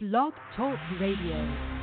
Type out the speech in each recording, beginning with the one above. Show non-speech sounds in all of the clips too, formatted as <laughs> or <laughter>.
Blog Talk Radio.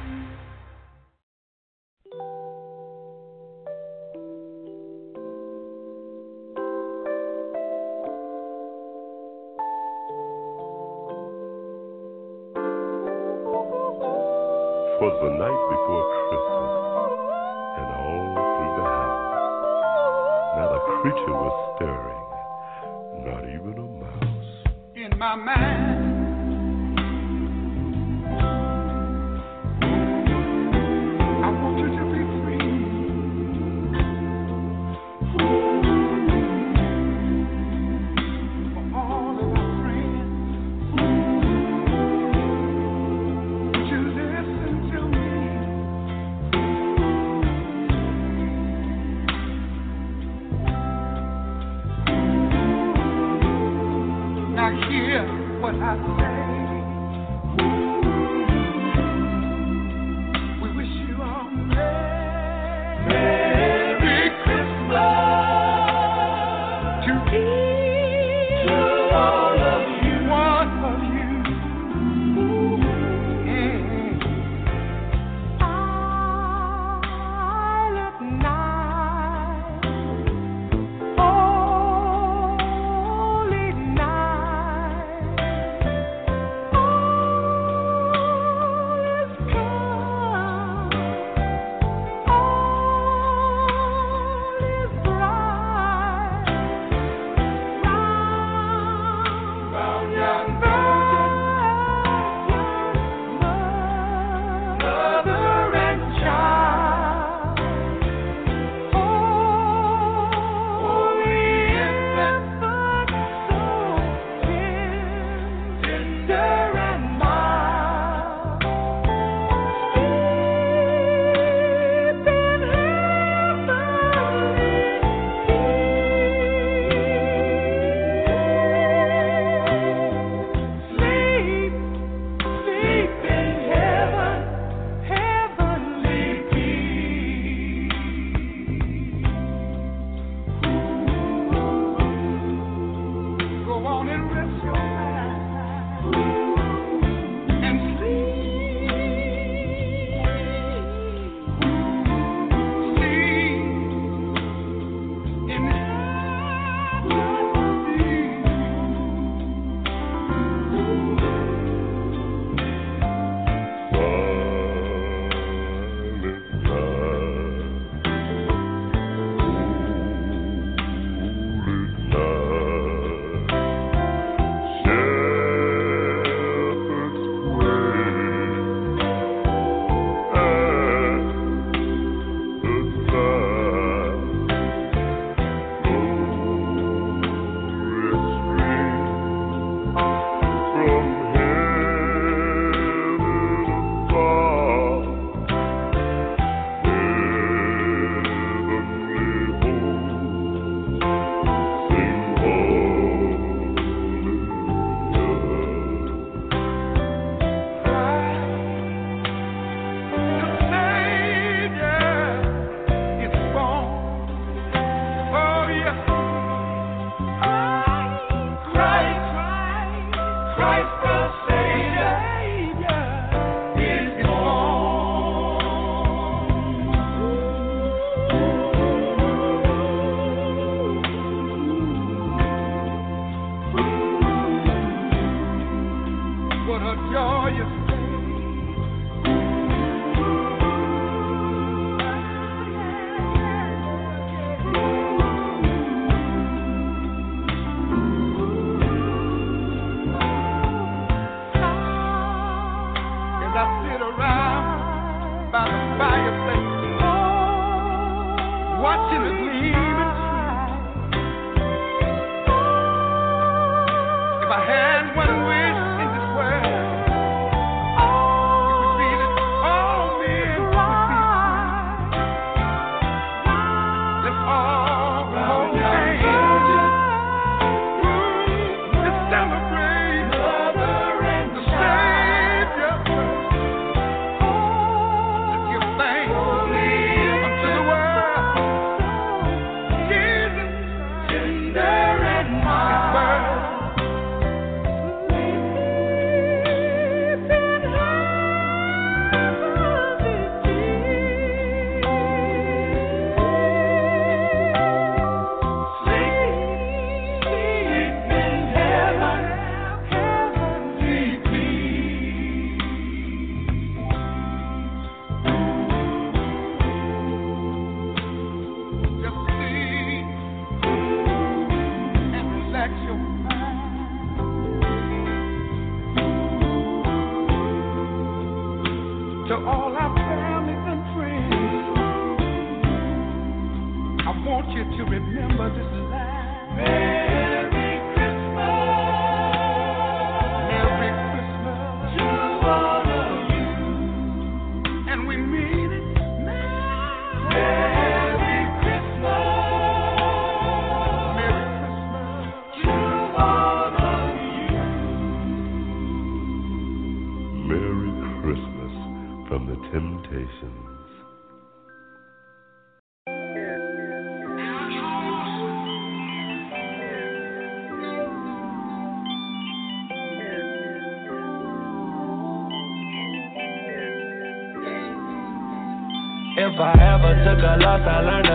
Lost, I learned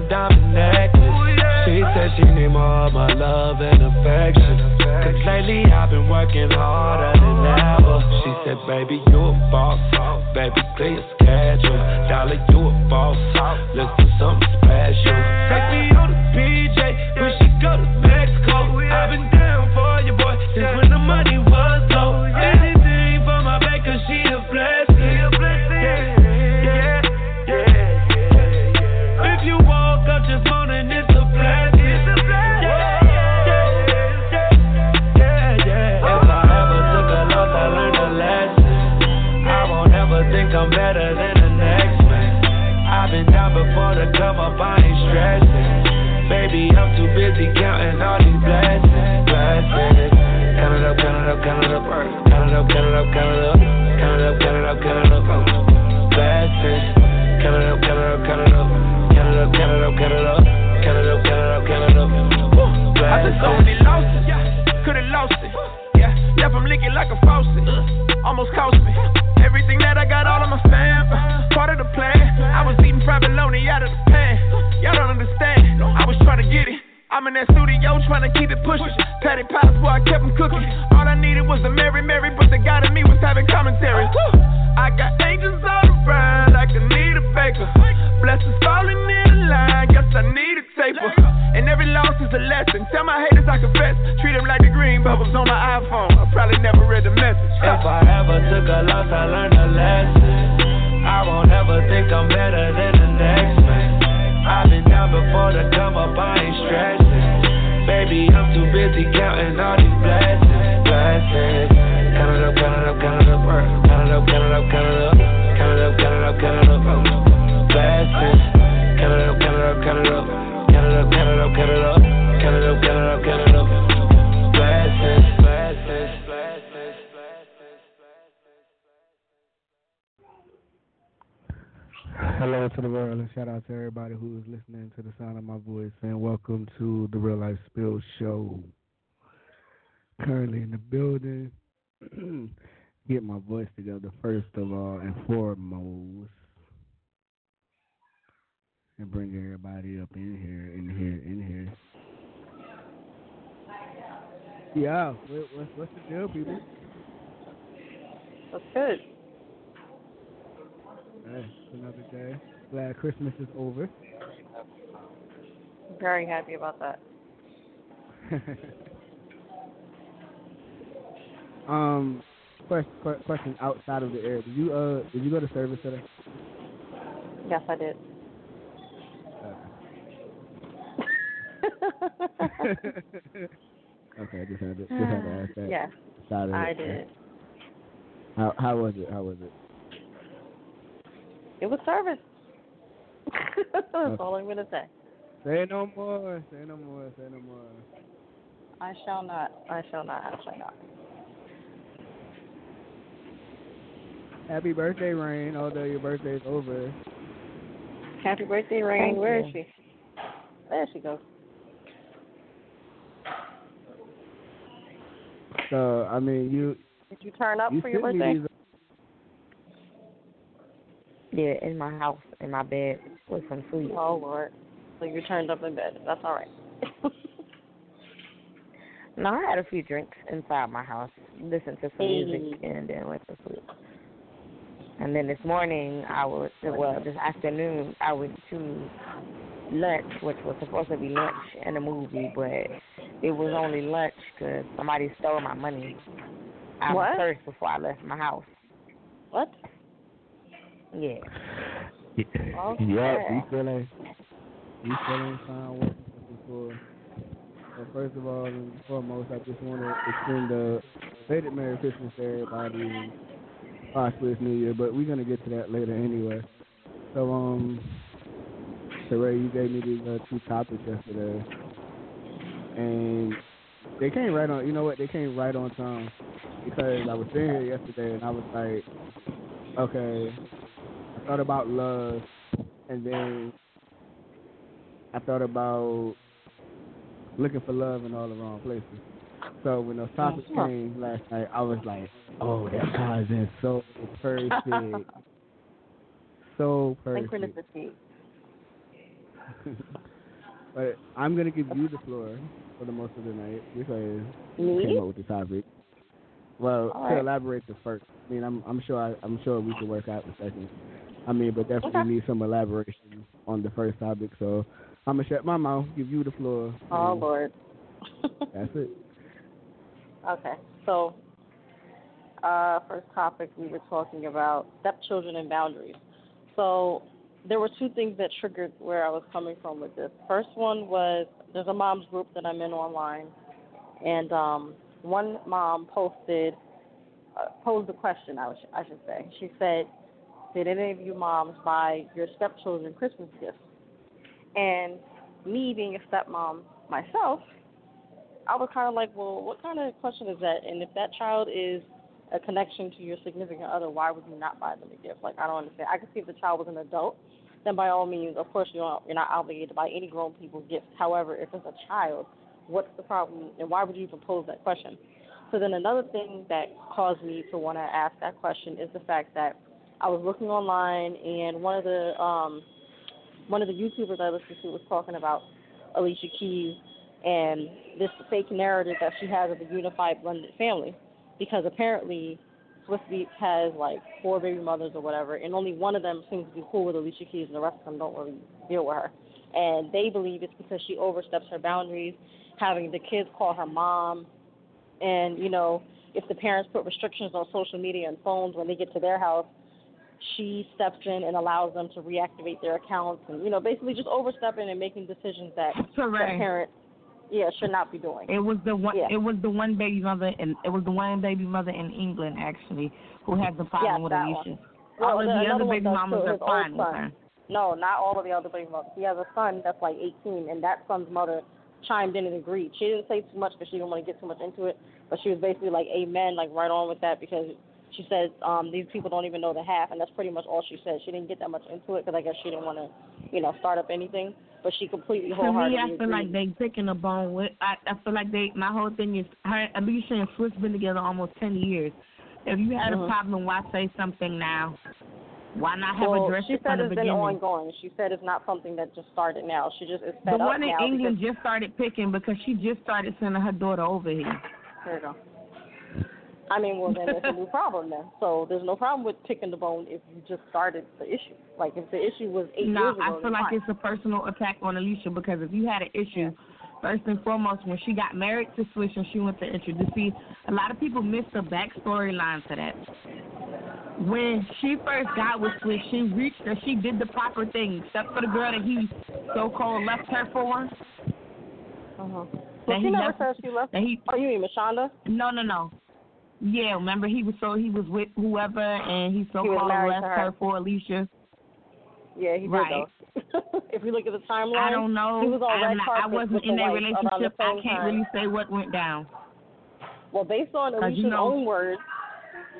diamond necklace. She said she need more of my love and affection. Cause lately I've been working hard. Happy about that. <laughs> um, question, question outside of the air. Did you uh did you go to service today? Yes, I did. <laughs> okay, just had to just had to ask that. yes, I it. did. How how was it? How was it? It was service. <laughs> That's all I'm gonna say. Say no more. Say no more. Say no more. I shall not. I shall not. I shall not. Happy birthday, Rain. Although your birthday is over. Happy birthday, Rain. Thank Where is you. she? There she goes. So I mean, you Did you turn up you for your birthday? these. Yeah, in my house, in my bed, with some sleep. Oh Lord. So you turned up in bed. That's all right. <laughs> No, I had a few drinks inside my house, listened to some music, and then went to sleep. And then this morning, I was well, this afternoon, I went to lunch, which was supposed to be lunch and a movie, but it was only lunch because somebody stole my money out What? of purse before I left my house. what? Yeah. Okay. Yeah, you still ain't found what you're. So first of all and foremost, I just want to extend a belated Merry Christmas to everybody and prosperous New Year. But we're gonna get to that later anyway. So um, Sheree, you gave me these uh, two topics yesterday, and they came right on. You know what? They came right on time because I was sitting here yesterday and I was like, okay, I thought about love, and then I thought about looking for love in all the wrong places. So when those topics Uh-huh. came last night, I was like, oh, that ties in so perfect. <laughs> so perfect. Synchronicity. <laughs> but I'm gonna give you the floor for the most of the night because you came up with the topic. Well, All to right. elaborate the first, I mean, I'm I'm sure I, I'm sure we can work out the second. I mean, but definitely Okay. need some elaboration on the first topic. So I'm gonna shut my mouth, give you the floor. Oh and Lord. <laughs> That's it. Okay, so uh, first topic we were talking about stepchildren and boundaries. So there were two things that triggered where I was coming from with this. First one was there's a mom's group that I'm in online, and um, one mom posted uh, posed a question. I, was, I should say. She said, "Did any of you moms buy your stepchildren Christmas gifts?" And me being a stepmom myself, I was kind of like, well, what kind of question is that? And if that child is a connection to your significant other, why would you not buy them a gift? Like, I don't understand. I can see if the child was an adult, then by all means, of course, you don't, you're not obligated to buy any grown people gifts. However, if it's a child, what's the problem, and why would you even pose that question? So then another thing that caused me to want to ask that question is the fact that I was looking online, and one of the um, one of the YouTubers I listened to was talking about Alicia Keys and this fake narrative that she has of a unified blended family because apparently Swizz Beatz has like four baby mothers or whatever and only one of them seems to be cool with Alicia Keys and the rest of them don't really deal with her. And they believe it's because she oversteps her boundaries, having the kids call her mom and, you know, if the parents put restrictions on social media and phones when they get to their house, she steps in and allows them to reactivate their accounts and, you know, basically just overstepping and making decisions that parents yeah, should not be doing. It was the one. Yeah. It was the one baby mother, and it was the one baby mother in England actually who had the problem Yes, with Alicia. one. All Well, of the- the other baby mamas too, are fine with her. No, not all of the other baby mothers. He has a son that's like 18, and that son's mother chimed in and agreed. She didn't say too much because she didn't want to get too much into it, but she was basically like, "Amen," like right on with that because she said um, these people don't even know the half, and that's pretty much all she said. She didn't get that much into it because I guess she didn't want to, you know, start up anything. But she completely To wholeheartedly me, I feel agreed. like they picking a bone with. I, I feel like they. My whole thing is her. Alicia and Swizz been together almost ten years. If you had Mhm. a problem, why say something now? Why not have well, addressed she it said it's been ongoing. She said it's not something that just started now. She just is fed The one in England just started picking because she just started sending her daughter over here. Here you go. I mean, well, then there's a new problem then. So there's no problem with picking the bone if you just started the issue. Like if the issue was eight no, years ago, I feel like it's a personal attack on Alicia because if you had an issue, first and foremost, when she got married to Swish and she went to introduce, see, a lot of people miss the backstory line to that. When she first got with Swish, she reached her, she did the proper thing, except for the girl that he so-called left her for. Uh-huh. That But she never left- said she left. he- oh, you mean Mashonda? No, no, no. Yeah, remember he was so he was with whoever and he so called left her. her for Alicia. Yeah, he did Right. though. <laughs> if you look at the timeline, I don't know. He was I'm red not, I wasn't in that wife around the relationship. I can't time. really say what went down. Well, based on Alicia's you know- own words,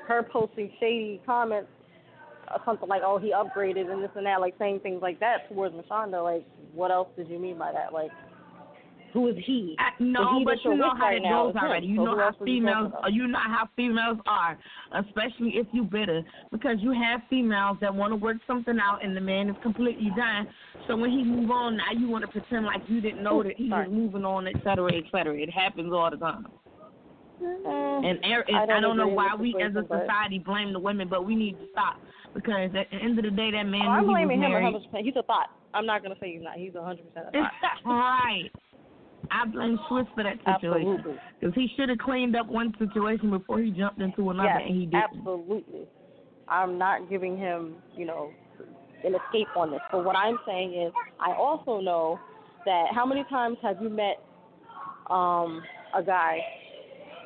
her posting shady comments, uh, something like, "Oh, he upgraded" and this and that, like saying things like that towards Mashonda. Like, what else did you mean by that? Like, who is he? No, he but you're know how it now goes already. You So know how you females, you know how females are, especially if you bitter, because you have females that want to work something out and the man is completely done. So when he move on, now you want to pretend like you didn't know that he was moving on, et cetera, et cetera. It happens all the time. And, er- and I I don't don't, know why we as a society blame the women, but we need to stop because at the end of the day, that man Oh, I'm knew he was blaming him married. 100. percent He's a thought. I'm not gonna say he's not. He's 100 percent a thought. right. I blame Swizz for that situation because he should have cleaned up one situation before he jumped into another, Yes, and he didn't. absolutely. I'm not giving him, you know, an escape on this. But what I'm saying is, I also know that how many times have you met um a guy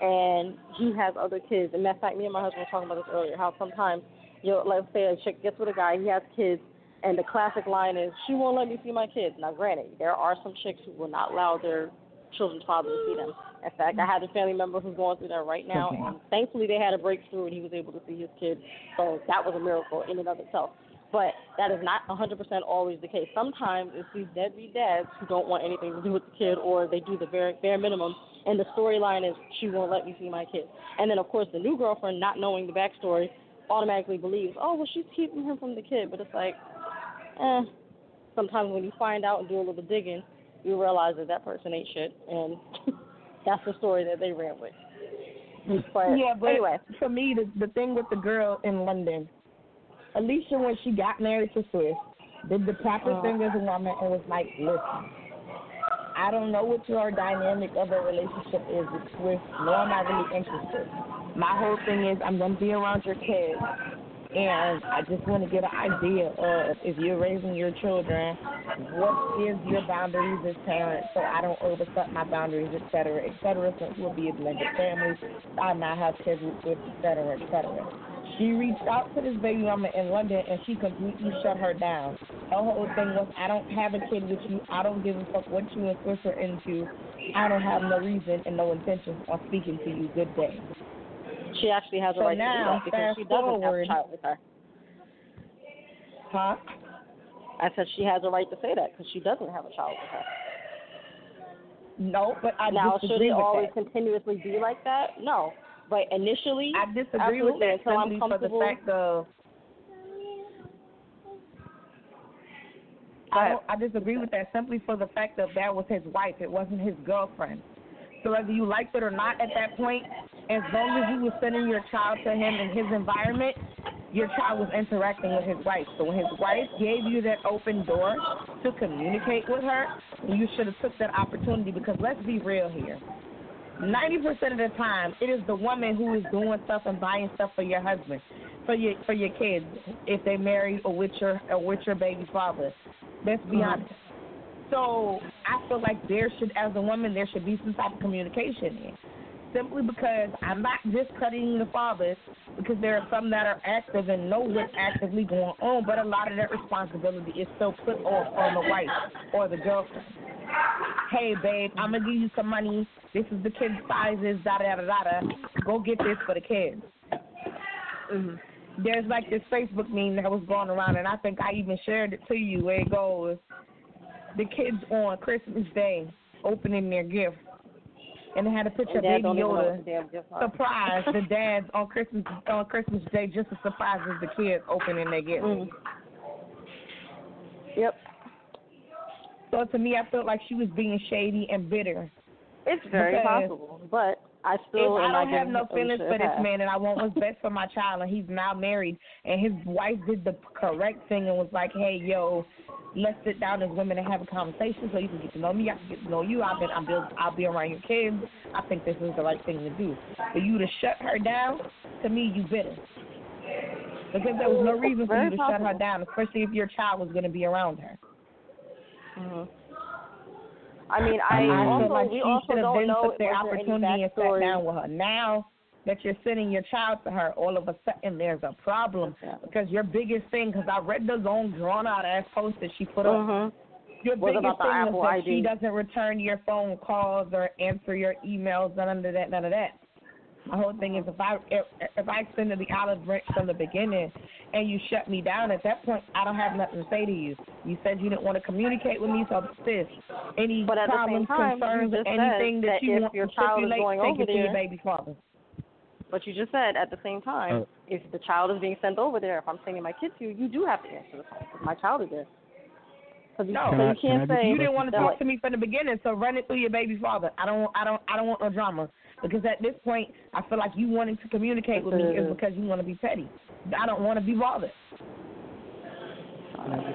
and he has other kids? And of fact, me and my husband were talking about this earlier. How sometimes you'll let's say a chick gets with a guy, he has kids, and the classic line is, "She won't let me see my kids." Now, granted, there are some chicks who will not allow their children's father to see them. In fact, I have a family member who's going through that right now, and thankfully they had a breakthrough and he was able to see his kid. So that was a miracle in and of itself. But that is not 100% always the case. Sometimes it's these deadbeat dads who don't want anything to do with the kid, or they do the bare bare minimum, and the storyline is she won't let me see my kid. And then of course the new girlfriend, not knowing the backstory, automatically believes, oh well she's keeping him from the kid. But it's like, eh. Sometimes when you find out and do a little digging, you realize that that person ain't shit, and <laughs> that's the story that they ran with. But yeah, but anyway, for me, the the thing with the girl in London, Alicia, when she got married to Swizz, did the proper Uh-huh. thing as a woman and was like, listen, I don't know what your dynamic of a relationship is with Swizz, nor am I really interested. My whole thing is I'm gonna be around your kids. And I just want to get an idea of if you're raising your children, what is your boundaries as parents so I don't overstep my boundaries, et cetera, et cetera, since we'll be a blended family, I might have kids with, with et cetera, et cetera. She reached out to this baby mama in London and she completely shut her down. Her whole thing was, I don't have a kid with you. I don't give a fuck what you and Swizz are into. I don't have no reason and no intention of speaking to you. Good day. She actually has a So right now, to do that because she doesn't have a child with her. Huh? I said she has a right to say that because she doesn't have a child with her. No, but I now, should it always that. continuously be like that? No. But initially, I disagree with that until I'm simply for the fact of I, I disagree with that simply for the fact that that was his wife. It wasn't his girlfriend. So whether you liked it or not at that point, as long as you were sending your child to him in his environment, your child was interacting with his wife. So when his wife gave you that open door to communicate with her, you should have took that opportunity because let's be real here. Ninety percent of the time, it is the woman who is doing stuff and buying stuff for your husband, for your for your kids, if they married or with your or with your baby father. Let's be Mhm. honest. So I feel like there should, as a woman, there should be some type of communication here. Simply because I'm not discrediting the fathers, because there are some that are active and know what's actively going on, but a lot of that responsibility is still put off on the wife or the girlfriend. Hey, babe, I'm gonna give you some money. This is the kids' sizes. Da da da da. Go get this for the kids. Mhm. There's like this Facebook meme that was going around, and I think I even shared it to you. Where it goes, the kids on Christmas Day opening their gift, and they had a picture of Baby don't even know what Yoda. the damn gifts are. Surprise the <laughs> dads on Christmas on Christmas Day, just as surprised as the kids opening their gift. Mhm. Yep. So to me, I felt like she was being shady and bitter. It's very possible, but I still if I don't have no feelings for this man and I want what's best <laughs> for my child and he's now married and his wife did the correct thing and was like, Hey, yo, let's sit down as women and have a conversation so you can get to know me, I can get to know you, I've been I'll be I'll be around your kids. I think this is the right thing to do. For you to shut her down, to me you bitter. Because there was no reason for you to shut her down, especially if your child was gonna be around her. hmm I mean, I, I also feel like we she should have then know took the opportunity and sat down with her. Now that you're sending your child to her, all of a sudden there's a problem because your biggest thing, because I read the long drawn out ass post that she put up. Mhm. Your Was biggest about the thing Apple is that ID. she doesn't return your phone calls or answer your emails, none of that, none of that. My whole thing is if I if, if I extended the olive branch from the beginning and you shut me down at that point, I don't have nothing to say to you. You said you didn't want to communicate with me, so sis, any But at the problems, same time, concerns, anything that, that you if want your to child is going take over it to your there- baby father. But you just said at the same time, Uh, if the child is being sent over there, if I'm sending my kid to you, you do have to answer the phone. 'cause My child is there. So you, No. so Can I- you can I can't say You didn't want to talk like, to me from the beginning, so run it through your baby father. I don't, I don't, I don't want no drama because at this point, I feel like you wanting to communicate with me is mm-hmm. because you want to be petty. I don't want to be bothered.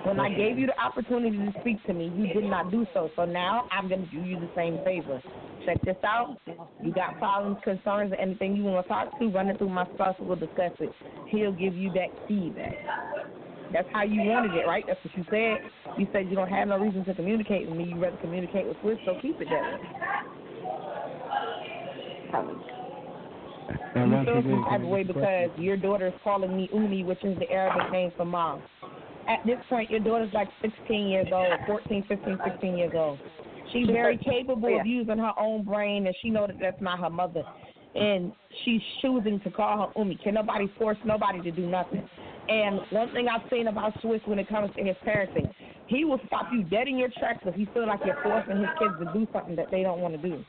When I gave you the opportunity to speak to me, you did not do so. So now I'm going to do you the same favor. Check this out. You got problems, concerns, or anything you want to talk to, run it through my spouse. We'll discuss it. He'll give you that feedback. That's how you wanted it, right? That's what you said. You said you don't have no reason to communicate with me. You'd rather communicate with Swizz, so keep it that way. And You once feel again, some type can of I way because question- your daughter's calling me Umi, which is the Arabic name for mom. At this point, your daughter's like 16 years old, 14, 15, 16 years old. She's very capable oh, Yeah. of using her own brain, and she knows that that's not her mother. And she's choosing to call her Umi. Can nobody force nobody to do nothing? And one thing I've seen about Swiss when it comes to his parenting, he will stop you dead in your tracks if he feel like you're forcing his kids to do something that they don't want to do.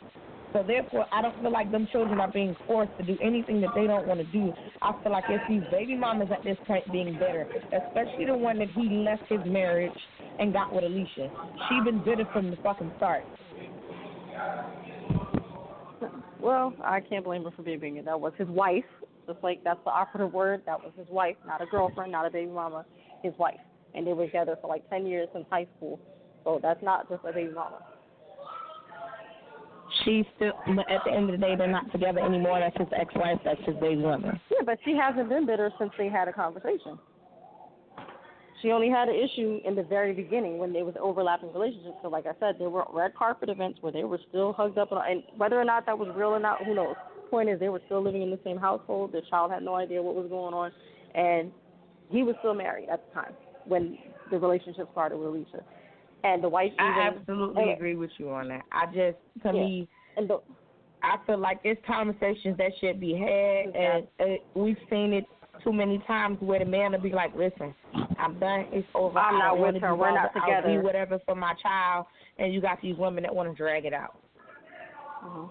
So therefore, I don't feel like them children are being forced to do anything that they don't want to do. I feel like it's these baby mamas at this point being bitter, especially the one that he left his marriage and got with Alicia. She been bitter from the fucking start. well, I can't blame her for being being That was his wife. Just like that's the operative word. That was his wife, not a girlfriend, not a baby mama. His wife, and they were together for like 10 years since high school. So that's not just a baby mama. She's still, but at the end of the day, they're not together anymore. That's his ex-wife. That's his baby mother. Yeah, but she hasn't been bitter since they had a conversation. She only had an issue in the very beginning when there was overlapping relationships. So, like I said, there were red carpet events where they were still hugged up, and, and whether or not that was real or not, who knows. Point is, they were still living in the same household. The child had no idea what was going on, and he was still married at the time when the relationship started with Alicia. And the wife even I absolutely and- agree with you on that. I just, to Yeah. me, And the, I feel like it's conversations that should be had, and uh, we've seen it too many times where the man will be like, "Listen, I'm done. It's over. I'm not with her. We're not bothered. I'll together." do whatever for my child." And you got these women that want to drag it out. Mhm.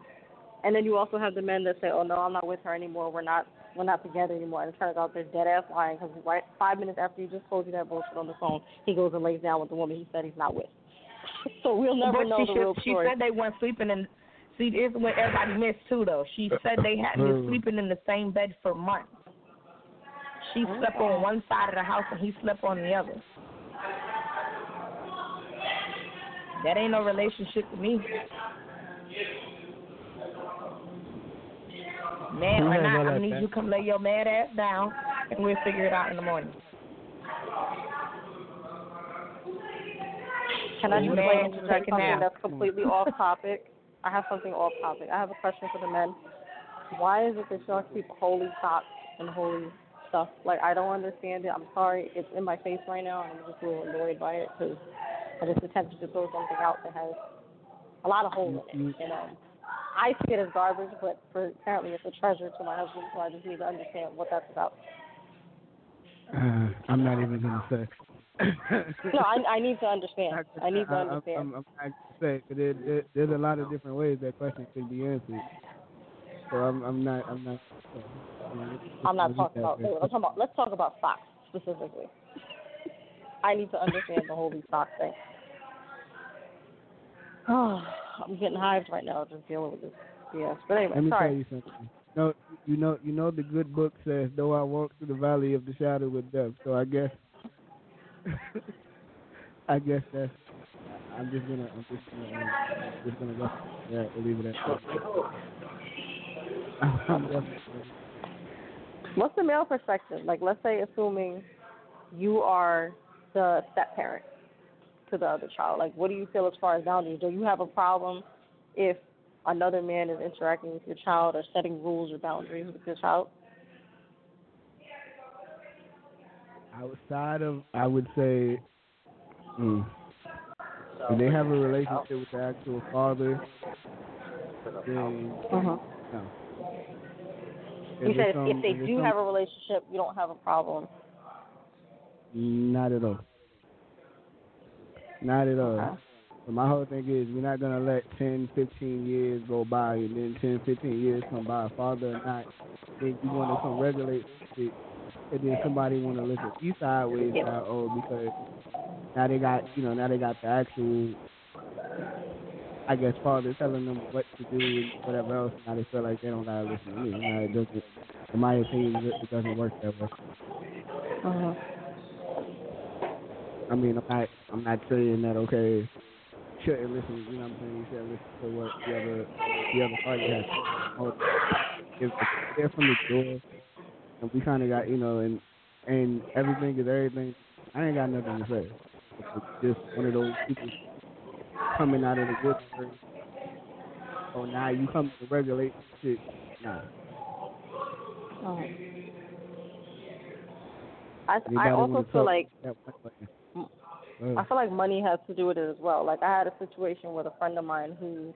And then you also have the men that say, "Oh no, I'm not with her anymore. We're not, we're not together anymore." And it turns out they're dead ass lying because right five minutes after he just told you that bullshit on the phone, he goes and lays down with the woman he said he's not with. <laughs> so we'll never but know she, the should- real she said they weren't sleeping in. See, this is what everybody missed too, though. She said they hadn't been Mm. sleeping in the same bed for months. She slept on one side of the house and he slept on the other. That ain't no relationship to me. Man Who or has not, all I that need back? you to come lay your mad ass down and we'll figure it out in the morning. Can I just Man, like interject take a something that's completely off topic? I have something off topic. I have a question for the men. Why is it that y'all keep holy socks and holy stuff? Like I don't understand it. I'm sorry, it's in my face right now, and I'm just a little annoyed by it because I just attempted to throw something out that has a lot of holes in it. You know, I see it as garbage, but for apparently it's a treasure to my husband, so I just need to understand what that's about. Uh, I'm not even gonna say. No, I I need to <laughs> understand. I need to understand. I'm, I'm, I'm gonna say, there, there, there's a lot of different ways that question can be answered. So I'm, I'm not, I'm not. I'm not talking about. I'm talking about. Let's talk about socks specifically. I need to understand the holy sock thing. Oh, <sighs> I'm getting hives right now just dealing with this. Yes, but anyway, Let me sorry. tell you something. No, you know, you know the good book says, "Though I walk through the valley of the shadow of death." So I guess, <laughs> I guess that's. I'm just gonna, I'm just gonna, I'm just gonna go. Yeah, we'll leave it at that. <laughs> What's the male perspective? Like, let's say, assuming you are the step parent to the other child. Like, what do you feel as far as boundaries? Do you have a problem if another man is interacting with your child or setting rules or boundaries with your child? Outside of, I would say, mm, if they have a relationship with the actual father, then Uh-huh. no. You said if, it's, um, if they it's do some- have a relationship, you don't have a problem. Not at all. Not at all. Okay. But my whole thing is we're not gonna let 10, 15 years go by and then 10, 15 years come by, father or not, then you want to come regulate it, and then somebody want to at you sideways Yeah. now, oh, because now they got, you know, now they got the actual, I guess, father telling them what to do and whatever else. Now they feel like they don't gotta listen to me. Now it doesn't, in my opinion, it it doesn't work that way. Uh-huh. I mean, I'm not, I'm not saying that okay, shouldn't listen. You know what I'm saying? You should listen to what the other, the other party has. to say. Hold on. If if they're from the door, and we kind of got, you know, and and everything is everything. I ain't got nothing to say. It's just one of those people coming out of the woodwork. Oh, now you come to regulate shit. Nah. Uh-huh. I I also feel like that one way? I feel like money has to do with it as well. Like I had a situation with a friend of mine who,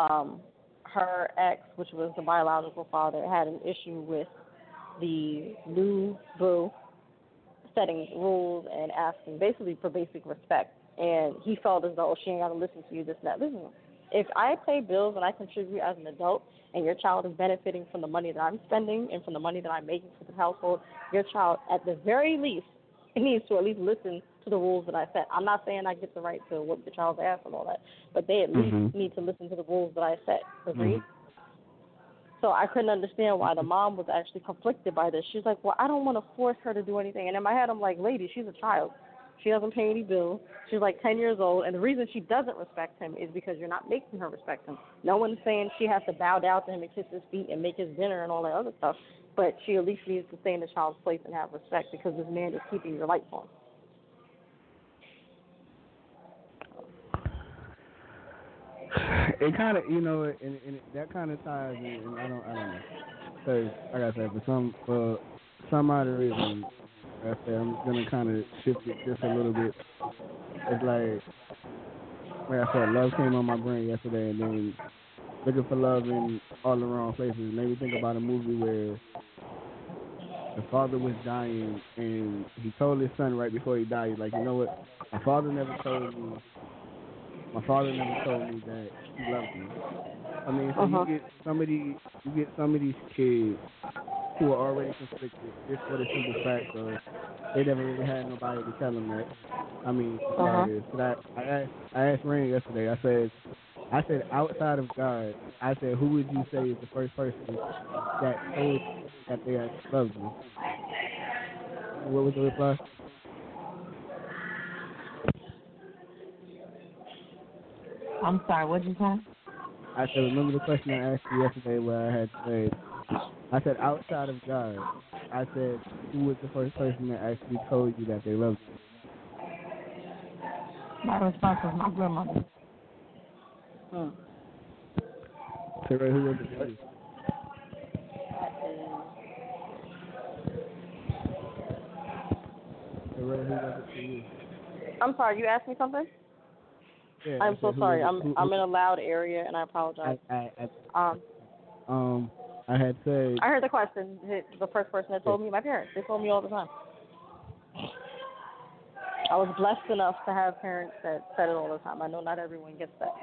um, her ex, which was the biological father, had an issue with the new boo setting rules and asking basically for basic respect. And he felt as though oh, she ain't got to listen to you, this and that. Listen, if I pay bills and I contribute as an adult, and your child is benefiting from the money that I'm spending and from the money that I'm making for the household, your child, at the very least, needs to at least listen to the rules that I set. I'm not saying I get the right to whoop the child's ass and all that, but they at least Mhm. need to listen to the rules that I set. Agreed? Mhm. So I couldn't understand why the mom was actually conflicted by this. She's like, "Well, I don't want to force her to do anything." And in my head, I'm like, "Lady, she's a child. She doesn't pay any bills. She's like 10 years old, and the reason she doesn't respect him is because you're not making her respect him. No one's saying she has to bow down to him and kiss his feet and make his dinner and all that other stuff, but she at least needs to stay in the child's place and have respect because this man is keeping your lights on." <laughs> it kind of you know and, and it, that kind of ties in and I don't I don't know. Because like I said for some for some odd reason I said I'm gonna kind of shift it just a little bit. It's like like I said love came on my brain yesterday and then looking for love in all the wrong places made me think about a movie where the father was dying and he told his son right before he died like you know what? My father never told me my father never told me that he loved me. I mean, so Uh-huh. you get some of these, you get some of these kids who are already conflicted just for the simple fact of they never really had nobody to tell them that. I mean, Uh-huh. as- but I, I asked, I asked Rain yesterday. I said, I said outside of God, I said, who would you say is the first person that told that they actually loved you? What was the reply? I'm sorry, what did you say? I said, remember the question I asked you yesterday where I had said, I said, outside of God, I said, who was the first person that actually told you that they loved you? My response was my grandmother. Hmm. So, Ray, who was it for you? So, Ray, who was it for you? I'm sorry, you asked me something? Yeah, I'm so sorry. I'm who- I'm in a loud area and I apologize. I, I, I, Um, um, I had said, I heard the question. The- first person that told me, my parents. They told me all the time. I was blessed enough to have parents that said it all the time. I know not everyone gets that,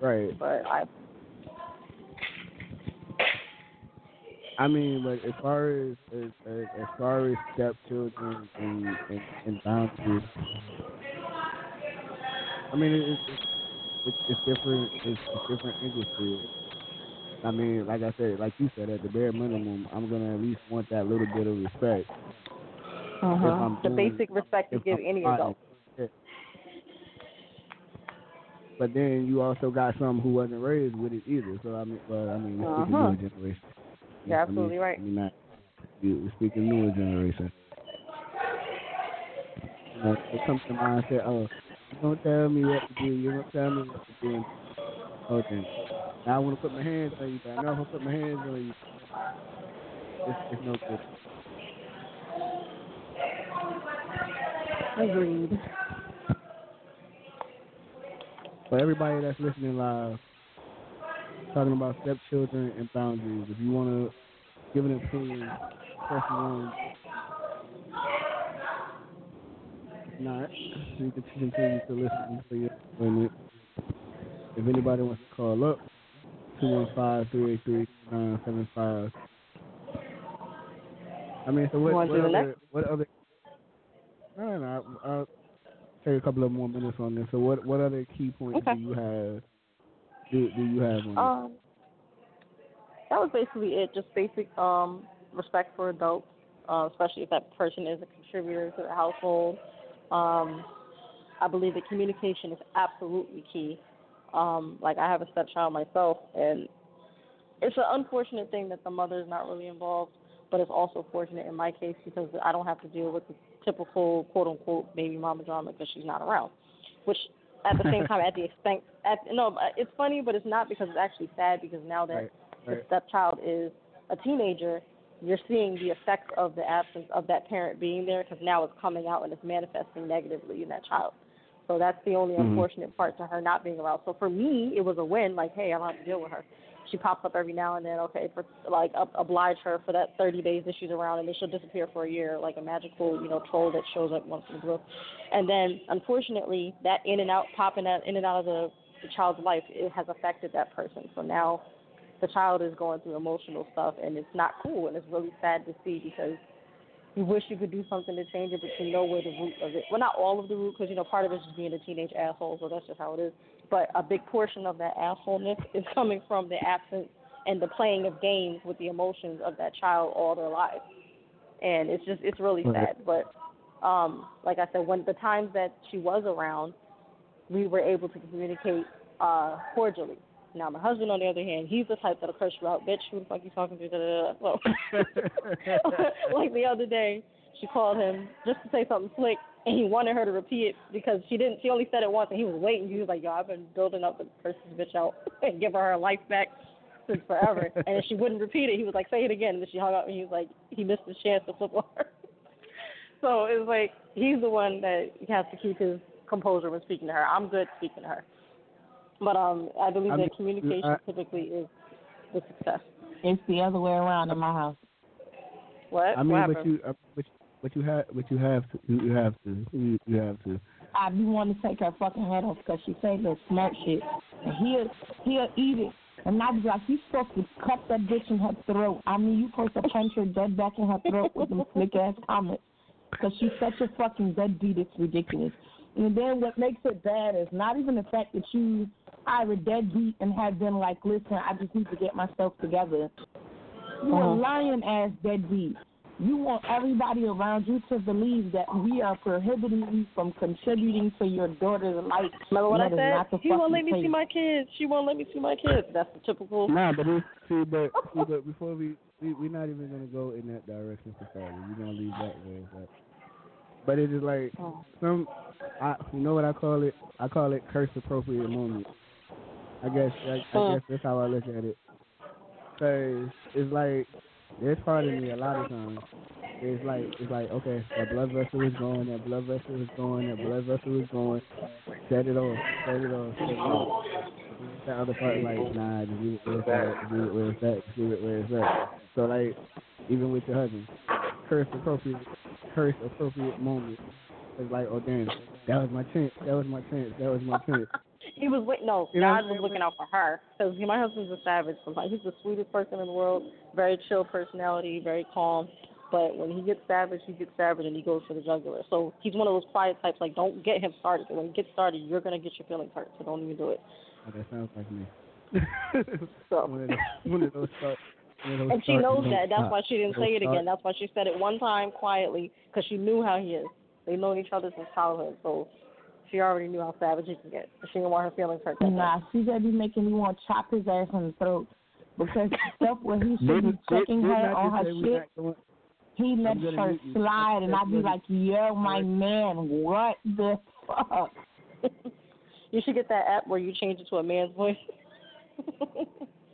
right. but I. I mean, but as far as as as, as far as stepchildren and, and and boundaries, I mean, it, it, it's, it's different. It's, it's different angles to it. I mean, like I said, like you said, at the bare minimum, I'm gonna at least want that little bit of respect. Uh-huh. The doing- basic respect you give I'm any adult. But then you also got some who wasn't raised with it either. So I mean, well, I mean, we're speaking Uh-huh. newer generation. You're I absolutely mean, right. I mean, not, you- we're speaking newer generation. You know, it comes to mind say, oh, don't tell me what to do. You don't tell me what to do. Okay. Now I want to put my hands on you, but I know if I put my hands on you, it's, it's no good. Agreed. For everybody that's listening live, talking about stepchildren and boundaries. If you want to give an opinion, press one. If not, you can continue to listen for your appointment. If anybody wants to call up, 215-383-975. I mean, so what, what other, what other, no, no, I'll, I'll take a couple of more minutes on this. So what, what other key points Okay. do you have, do, do you have on? Um, that was basically it. Just basic um respect for adults, uh, especially if that person is a contributor to the household. Um, I believe that communication is absolutely key. Um, like I have a stepchild myself, and it's an unfortunate thing that the mother is not really involved, but it's also fortunate in my case because I don't have to deal with the typical quote unquote baby mama drama because she's not around. Which at the same <laughs> time, at the expense, at no, it's funny, but it's not because it's actually sad because now that Right, the right. stepchild is a teenager, you're seeing the effects of the absence of that parent being there because now it's coming out and it's manifesting negatively in that child. So that's the only Mhm. unfortunate part to her not being around. So for me, it was a win. Like, hey, I don't have to deal with her. She pops up every now and then. Okay, for like ob- oblige her for that 30 days that she's around, and then she'll disappear for a year, like a magical, you know, troll that shows up once in a blue. And then, unfortunately, that in and out, popping that in and out of the, the child's life, it has affected that person. So now the child is going through emotional stuff and it's not cool and it's really sad to see because you wish you could do something to change it but you know where the root of it well not all of the root because you know part of it's just being a teenage asshole so that's just how it is but a big portion of that assholeness is <laughs> coming from the absence and the playing of games with the emotions of that child all their lives and it's just it's really sad but um like i said when the times that she was around we were able to communicate uh cordially now my husband, on the other hand, he's the type that'll curse you out, bitch. Who the fuck you talking to? Da, da, da. So, <laughs> like the other day, she called him just to say something slick, and he wanted her to repeat it because she didn't. She only said it once, and he was waiting. He was like, "Yo, I've been building up to curse this bitch out <laughs> and give her her life back since forever." <laughs> and if she wouldn't repeat it, he was like, "Say it again." And then she hung up, and he was like, he missed his chance to flip on her. so it's like he's the one that has to keep his composure when speaking to her. I'm good speaking to her. But um, I believe I mean, that communication I- typically is the success. It's the other way around in my house. What? I mean, what but you, uh, but, but you have, but you have to, you, you have to, you, you have to. I do want to take her fucking head off because she say little smart shit. And he'll, he'll eat it. And I be like, you supposed to cut that bitch in her throat. I mean, you supposed to punch her dead back in her throat with them slick ass comments. Because she's such a fucking deadbeat, it's ridiculous. And then what makes it bad is not even the fact that you are a deadbeat and have been like, listen, I just need to get myself together. You Uh-huh. a lying ass deadbeat. You want everybody around you to believe that we are prohibiting you from contributing to your daughter's life. Remember what I That is not said? the He won't let me see my kids. She won't let me see my kids. That's the typical. Nah, but it's, see, but <laughs> see, but before we, we we're not even gonna go in that direction for starters. We're gonna leave that way. it's at. But it is like Oh. some, I you know what I call it? I call it curse appropriate moment. I guess I, I Oh. guess that's how I look at it. Cause it's like there's part of me a lot of times. It's like it's like okay, that blood vessel is going, that blood vessel is going, that blood vessel is going. Set it off, set it off, set it off. The other part like nah, just leave it where it's at, leave it where it's at, leave it where it's at. So like even with your husband, curse appropriate, curse appropriate moment. It's like oh damn, that was my chance, that was my chance, that was my chance. He was wait no, You God was looking out for her because my husband's a savage. Sometimes he's the sweetest person in the world, very chill personality, very calm. But when he gets savage, he gets savage, and he goes for the jugular. So he's one of those quiet types. Like, don't get him started. when he gets started, you're gonna get your feelings hurt. So don't even do it. Oh, that sounds like me. <laughs> So. one of those, one of those start, one of and she knows that. That's stop. why she didn't say it start. again. That's why she said it one time quietly because she knew how he is. They known each other since childhood, so she already knew how savage he can get. She didn't want her feelings hurt. Nah, bad. she said be making me want to chop his ass in the throat because <laughs> stuff where he should be checking her on her shit. He lets her slide, and I'm I'd be like, "Yo, my man, what the fuck?" <laughs> you should get that app where you change it to a man's voice.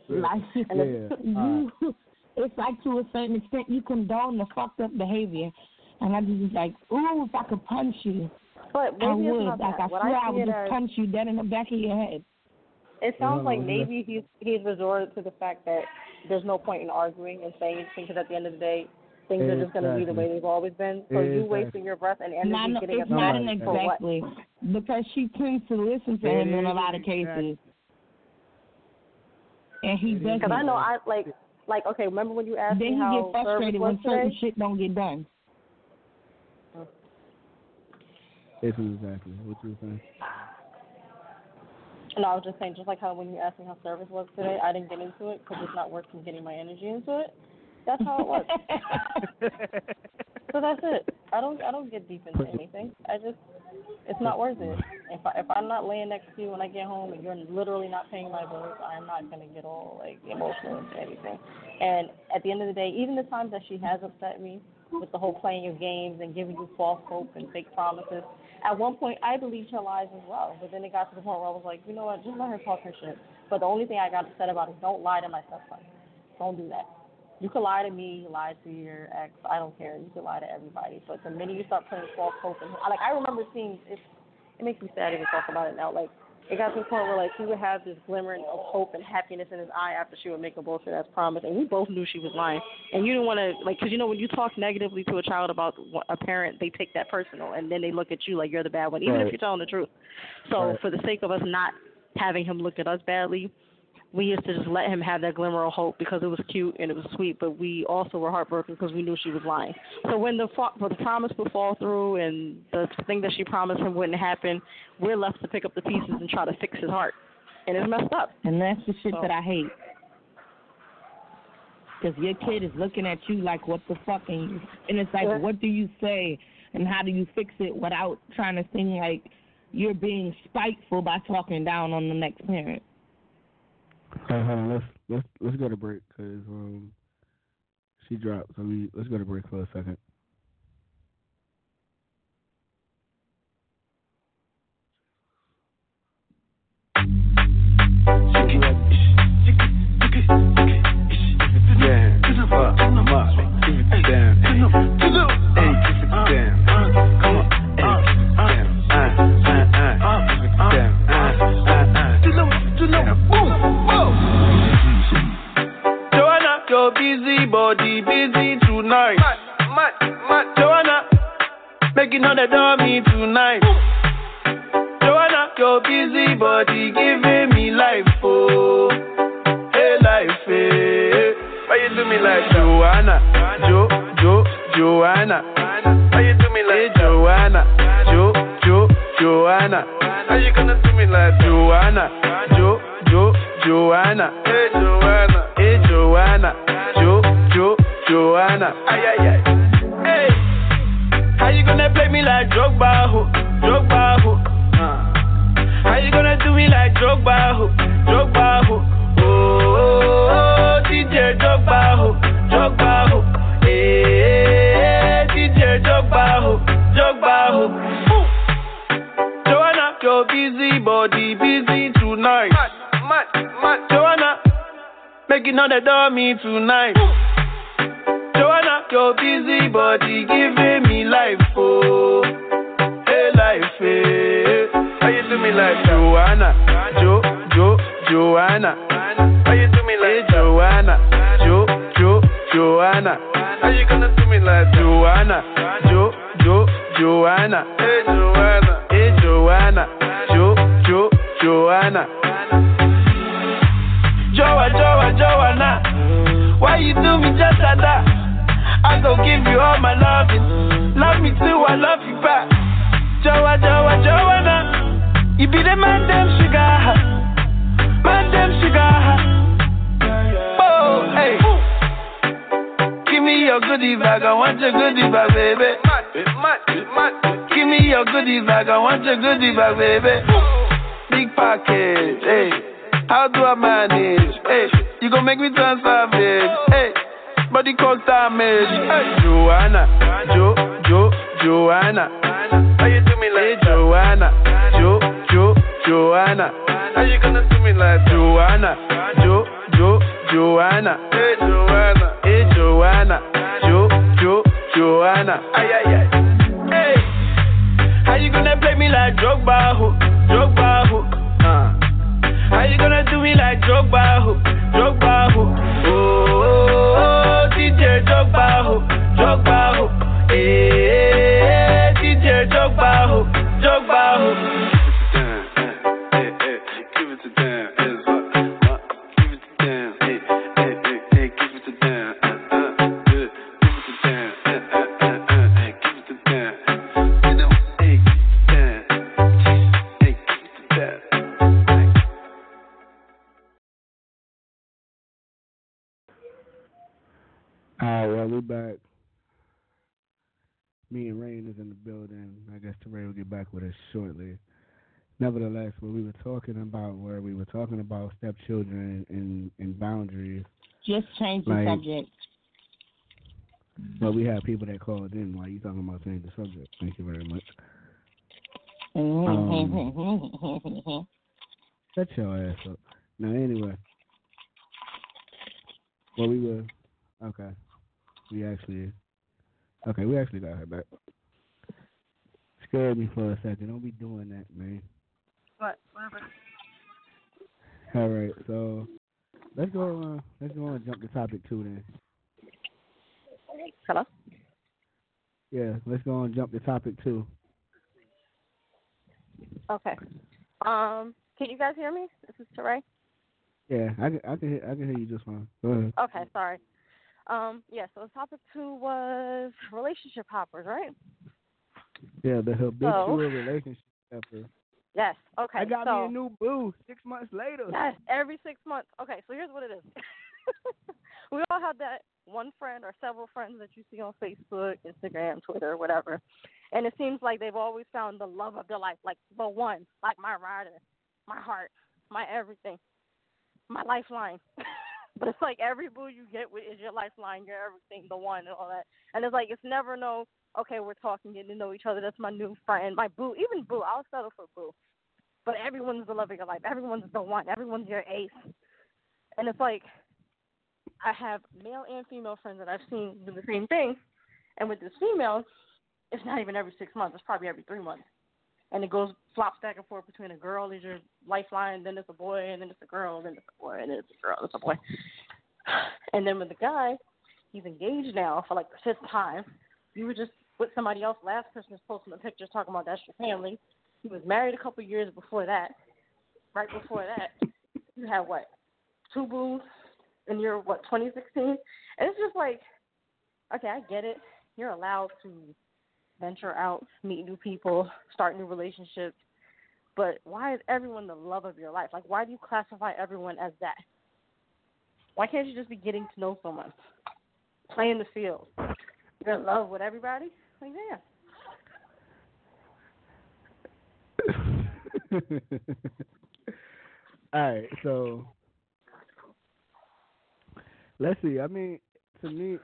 Like, <laughs> And Yeah. you, it's like to a certain extent you condone the fucked up behavior, and I just like, ooh, if I could punch you, But I maybe it's would. not Like that. I What swear I I would just as, punch you dead in the back of your head. it sounds like maybe he's he's resorted to the fact that there's no point in arguing and saying anything because at the end of the day, things are just going to be the way they've always been. So you Exactly. wasting your breath and energy Not, getting it's upset not an for what? exactly because she tends to listen to It him in a lot of exactly. cases, and he It is doesn't. Because I know I like like okay. Remember when you asked then me he how gets frustrated when was certain today? shit don't get done. This is exactly what you were saying. No, I was just saying, just like how when you asked me how service was today, I didn't get into it because it's not worth me getting my energy into it. That's how it was. <laughs> so that's it. I don't I don't get deep into anything. I just it's not worth it. If I if I'm not laying next to you when I get home and you're literally not paying my bills, I'm not gonna get all like emotional into anything. And at the end of the day, even the times that she has upset me with the whole playing of games and giving you false hope and fake promises, at one point I believed her lies as well. But then it got to the point where I was like, you know what, just let her talk her shit. But the only thing I got upset about is don't lie to my stepson. Don't do that. You can lie to me, lie to your ex. I don't care. You can lie to everybody. But the minute you start putting false hope in, her, like I remember seeing it. It makes me sad to even talk about it now. Like it got to the point where like he would have this glimmering of hope and happiness in his eye after she would make a bullshit ass promise, and we both knew she was lying. And you didn't want to like, cause you know when you talk negatively to a child about a parent, they take that personal, and then they look at you like you're the bad one, even Right. if you're telling the truth. So Right. for the sake of us not having him look at us badly, we used to just let him have that glimmer of hope because it was cute and it was sweet, but we also were heartbroken because we knew she was lying. So when the the promise would fall through and the thing that she promised him wouldn't happen, we're left to pick up the pieces and try to fix his heart, and it's messed up. And that's the shit So- that I hate. Because your kid is looking at you like, what the fuck? And, and it's like, Yeah. what do you say? And how do you fix it without trying to seem like you're being spiteful by talking down on the next parent? On, hold on. Let's let's let's go to break because um she dropped. So we let's go to break for a second. Dummy Nevertheless, what we were talking about, where we were talking about stepchildren and, and boundaries, Just change the Like- subject. but we have people that called in while you talking about changing the subject. Thank you very much. Um, <laughs> Shut your ass up. Now, anyway, well, we were okay. We actually okay. We actually got her back. Scared me for a second. Don't be doing that, man. What? Whatever. All right, so let's go. Uh, let's go and jump to topic two then. Hello? Yeah, let's go and jump to topic two. Okay. Um, can you guys hear me? This is Teray. Yeah, I can. I can. Hear, I can hear you just fine. Go ahead. Okay, sorry. Um, yeah, so the topic two was relationship hoppers, right? Yeah, the habitual So- relationship. Stepper. Yes. Okay. I got so, me a new boo six months later. Yes, every six months. Okay, so here's what it is. <laughs> we all have that one friend or several friends that you see on Facebook, Instagram, Twitter, whatever. And it seems like they've always found the love of their life, like the one, like my rider, my heart, my everything, my lifeline. <laughs> but it's like every boo you get with is your lifeline, your everything, the one, and all that. And it's like it's never no, okay, we're talking, getting to know each other. That's my new friend, my boo, even boo. I'll settle for boo but everyone's the love of your life. Everyone's the one. Everyone's your ace. And it's like I have male and female friends that I've seen do the same thing. And with this female, it's not even every six months. It's probably every three months. And it goes flops back and forth between a girl is your lifeline, then it's a boy, and then it's a girl, and then it's a boy, and then it's a girl, it's a boy. <sighs> And then with the guy, he's engaged now for like the fifth time. You were just with somebody else last Christmas posting a picture talking about that's your family. He was married a couple years before that. Right before that, you had what? Two boos in your what 2016, and it's just like, okay, I get it. You're allowed to venture out, meet new people, start new relationships, but why is everyone the love of your life? Like, why do you classify everyone as that? Why can't you just be getting to know someone, play in the field? You're in love with everybody? Like, <laughs> yeah. All right, so let's see. I mean, to me,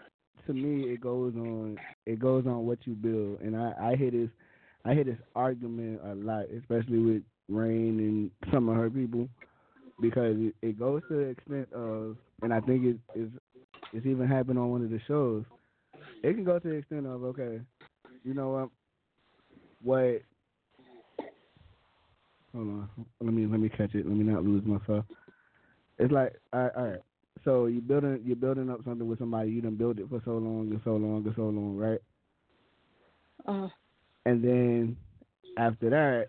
to me, it goes on. It goes on what you build, and I, I hear this, I hear this argument a lot, especially with Rain and some of her people, because it, it goes to the extent of, and I think it is, it's even happened on one of the shows. It can go to the extent of, okay, you know what, what Hold on. Let me let me catch it. Let me not lose myself. It's like all right, all right. So you building you're building up something with somebody. You done built it for so long and so long and so long, right? Uh, And then after that,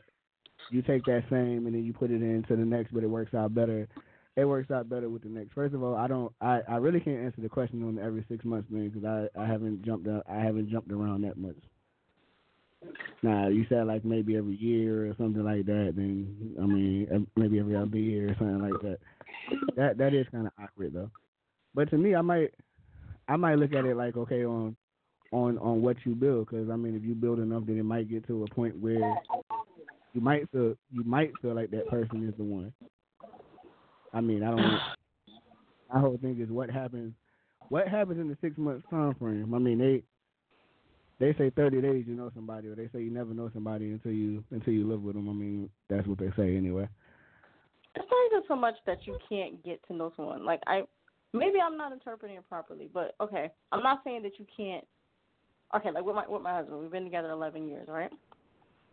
you take that same and then you put it into the next, but it works out better. It works out better with the next. First of all, I don't, I, I really can't answer the question on the every six months thing because I, I haven't jumped, out, I haven't jumped around that much. Now you said like maybe every year or something like that. Then I mean maybe every other year or something like that. That that is kind of awkward though. But to me, I might, I might look at it like okay on, on on what you build because I mean if you build enough, then it might get to a point where you might feel you might feel like that person is the one. I mean I don't. My whole thing is what happens. What happens in the six months time frame? I mean they they say 30 days you know somebody, or they say you never know somebody until you until you live with them. I mean, that's what they say anyway. It's not even so much that you can't get to know someone. Like I, maybe I'm not interpreting it properly, but okay, I'm not saying that you can't. Okay, like with my with my husband, we've been together 11 years, right?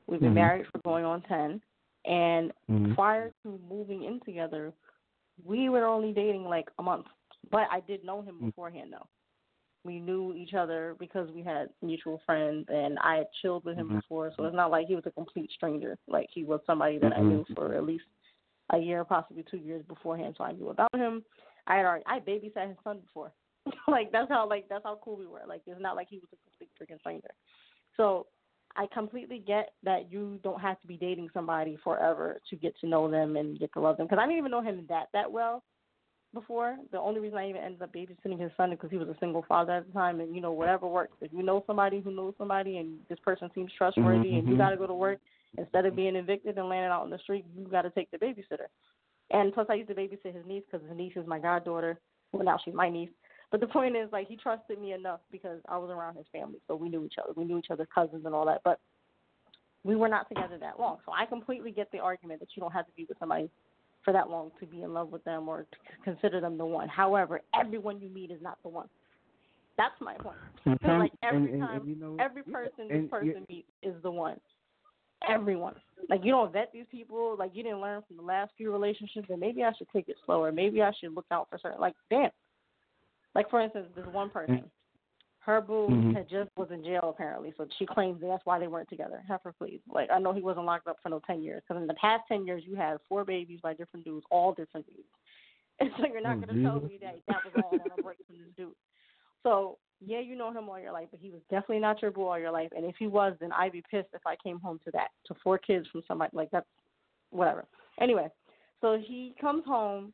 We've been Mhm. married for going on 10, and Mhm. prior to moving in together, we were only dating like a month. But I did know him Mm. beforehand, though. We knew each other because we had mutual friends, and I had chilled with him Mhm. before, so it's not like he was a complete stranger. Like he was somebody that I Mhm. knew for at least a year, possibly two years beforehand, so I knew about him. I had already I babysat his son before. <laughs> like that's how like that's how cool we were. Like it's not like he was a complete freaking stranger. So I completely get that you don't have to be dating somebody forever to get to know them and get to love them. Because I didn't even know him that that well before. The only reason I even ended up babysitting his son is because he was a single father at the time, and you know whatever works. If you know somebody who knows somebody, and this person seems trustworthy, and you Mhm. got to go to work instead of being evicted and landing out on the street, you got to take the babysitter. And plus, I used to babysit his niece because his niece is my goddaughter. Well, now she's my niece. But the point is, like, he trusted me enough because I was around his family, so we knew each other. We knew each other's cousins and all that. But we were not together that long, so I completely get the argument that you don't have to be with somebody for that long to be in love with them or to consider them the one. However, everyone you meet is not the one. That's my point. Sometimes- mm-hmm. like every and- and- time, and you know- every person this person meets is the one. Everyone. Like you don't vet these people. Like you didn't learn from the last few relationships. And maybe I should take it slower. Maybe I should look out for certain. Like damn. Like for instance, this one person. Her boo Mhm. had just was in jail apparently, so she claims that's why they weren't together. Heifer, please. Like I know he wasn't locked up for no ten years, because in the past ten years you had four babies by different dudes, all different dudes. <laughs> And so you're not Oh, gonna tell me that that was all on a break from this dude. So yeah, you know him all your life, but he was definitely not your boo all your life. And if he was, then I'd be pissed if I came home to that, to four kids from somebody like that's whatever. Anyway, so he comes home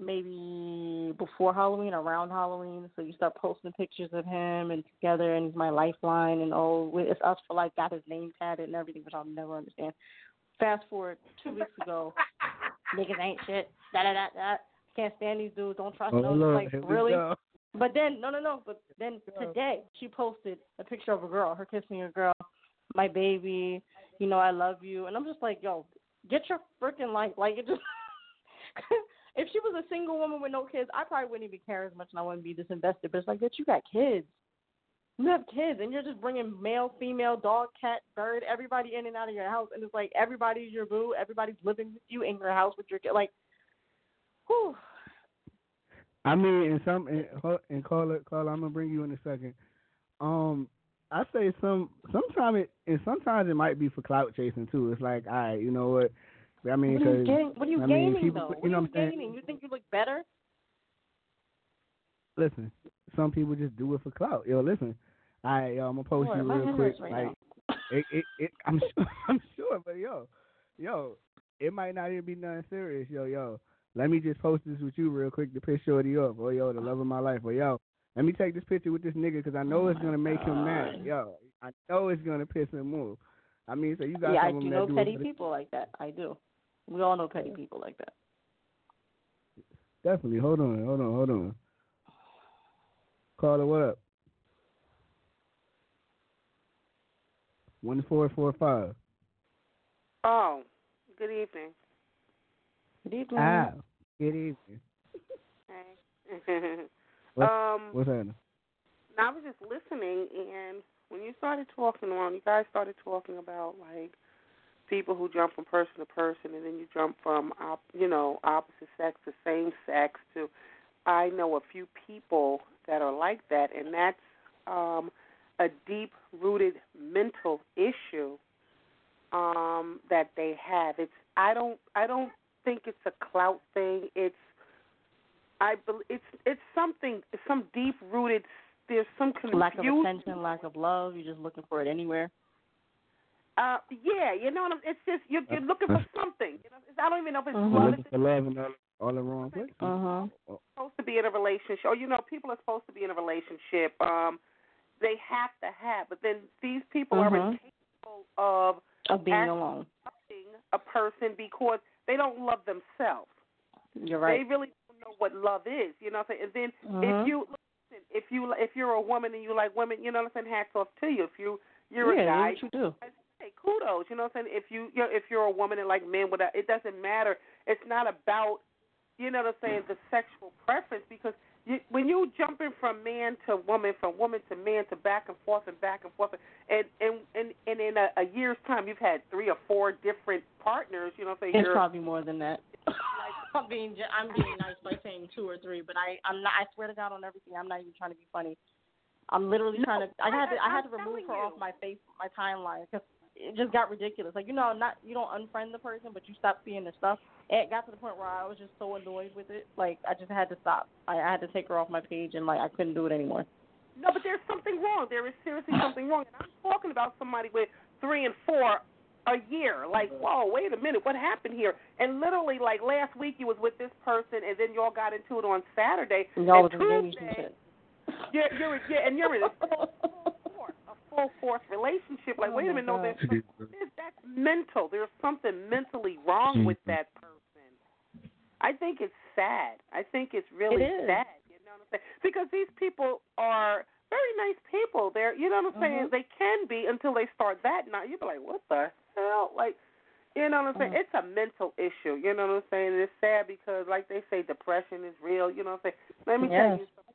maybe before Halloween, around Halloween. So you start posting pictures of him and together, and he's my lifeline, and oh, it's us for like Got his name tatted and everything, which I'll never understand. Fast forward two weeks ago, <laughs> niggas ain't shit. Da da da da. Can't stand these dudes. Don't trust Oh, no. It's Lord, like really. But then no no no. But then today she posted a picture of a girl, her kissing a girl, my baby. You know I love you, and I'm just like, yo, get your freaking life. Like it just. <laughs> if she was a single woman with no kids, I probably wouldn't even care as much, and I wouldn't be disinvested. But it's like, bitch, you got kids. You have kids, and you're just bringing male, female, dog, cat, bird, everybody in and out of your house, and it's like everybody's your boo. Everybody's living with you in your house with your kid. Like, whew. I mean, in some and, call it, call. I'm gonna bring you in a second. Um, I say some. Sometimes it, and sometimes it might be for clout chasing too. It's like, all right, you know what? I mean, What are you 'cause, gaining? What are you I mean, gaining people, though? you know are what I'm saying? gaining? You think you look better? Listen, some people just do it for clout. Yo, listen, right, yo, I'm gonna post Lord, you real quick. right like, it, it, it, <laughs> I'm sure, <laughs> I'm sure, but yo, yo, it might not even be nothing serious. Yo, yo, let me just post this with you real quick to piss Shorty off. Or yo, the love of my life. Or yo, let me take this picture with this nigga because I know Oh it's gonna make him mad. Yo, I know it's gonna piss him off. I mean, so you got yeah, I do know petty it for the- people like that. I do. We all know petty people like that. Definitely. Hold on, hold on, hold on. Caller, what up? One four four five. Oh, good evening. Good evening. Ah, good evening. Hey. <laughs> What- um, What's happening? I was just listening, and when you started talking on, you guys started talking about like people who jump from person to person, and then you jump from op, you know opposite sex to same sex to. I know a few people that are like that, and that's um, a deep-rooted mental issue um, that they have. It's I don't I don't think it's a clout thing. It's I bel it's it's something some deep rooted. There's some confusion. Lack of attention, lack of love. You're just looking for it anywhere. Uh, yeah, you know what I'm. It's just you're, you're looking for <laughs> something. You know, it's, I don't even know if it's. You're love. looking for love in all, all the wrong places. Uh huh. Supposed to be in a relationship, or you know, people are supposed to be in a relationship. Um, they have to have, but then these people are Mhm. incapable of Of being alone. loving a person because they don't love themselves. You're right. They really don't know what love is. You know what I'm saying? And then Mhm. if you listen, if you if you're a woman and you like women, you know what I'm saying? Hats off to you. If you you're yeah, a guy, what you do. Hey, kudos. You know what I'm saying? If you you're, if you're a woman and like men, without it doesn't matter. It's not about you know what I'm saying the sexual preference because you, when you jumping from man to woman, from woman to man to back and forth and back and forth, and and and, and in a, a year's time you've had three or four different partners. You know what I'm saying? It's You're- probably more than that. <laughs> like I'm being I'm being nice by saying two or three, but I I'm not. I swear to God on everything. I'm not even trying to be funny. I'm literally No, trying to. I had to. I had I'm to remove her you. off my face, my timeline, because it just got ridiculous. Like you know, not you don't unfriend the person, but you stop seeing their stuff. It got to the point where I was just so annoyed with it. Like I just had to stop. I, I had to take her off my page, and like I couldn't do it anymore. No, but there's something wrong. There is seriously <sighs> something wrong. And I'm talking about somebody with three and four a year. Like, mm-hmm. whoa, wait a minute, what happened here? And literally, like last week, you was with this person, and then y'all got into it on Saturday. Y'all was and engaged Tuesday. You're, you're, yeah, and you're in a <laughs> full, full force, a full force relationship. Like, Oh wait a my minute, no, God. there's some, <laughs> there's- that's mental. There's something mentally wrong with that person. I think it's sad. I think it's really It is. sad. You know what I'm saying? Because these people are very nice people. They're, you know what I'm saying? Mhm. They can be until they start that. Now you'd be like, what the hell? Like, you know what I'm saying? Mhm. It's a mental issue. You know what I'm saying? And it's sad because, like they say, depression is real. You know what I'm saying? Let me tell you something.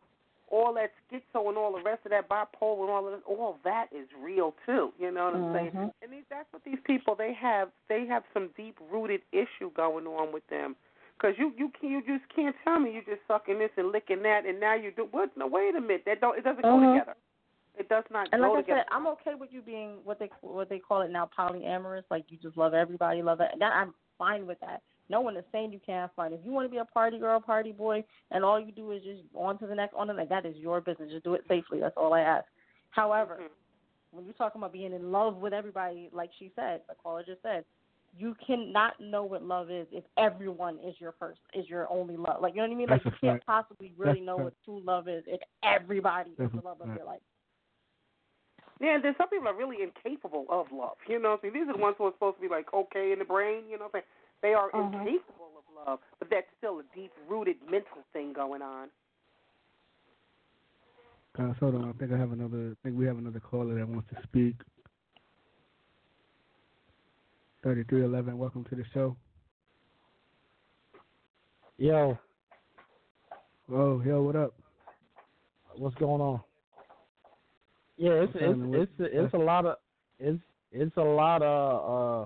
All that schizo and all the rest of that bipolar and all of this, all that is real too. You know what I'm saying? Mhm. And these, that's what these people they have. They have some deep rooted issue going on with them. Cause you you can you just can't tell me you just sucking this and licking that and now you do what? No, wait a minute. That don't it doesn't go Mhm. together. It does not And go like I together. said, I'm okay with you being what they what they call it now polyamorous. Like you just love everybody, love it. That I'm fine with that. No one is saying you can't find. If you want to be a party girl, party boy, and all you do is just on to the next, on to the next, that is your business. Just do it safely. That's all I ask. However, Mhm. when you're talking about being in love with everybody, like she said, like caller just said, you cannot know what love is if everyone is your first, is your only love. Like you know what I mean? Like That's you can't fact. possibly really That's know fact. what true love is if everybody is the a love of your life. Yeah, and then some people are really incapable of love. You know, what I'm saying? these are the ones who are supposed to be like okay in the brain. You know, what I'm saying? They are Uh-huh. incapable of love, but that's still a deep rooted mental thing going on. Guys, hold on. I think I have another. I think we have another caller that wants to speak. Thirty-three eleven. Welcome to the show. Yo, Oh, yo, what up? what's going on? Yeah, it's What's it's happening it's it's a lot of it's it's a lot of uh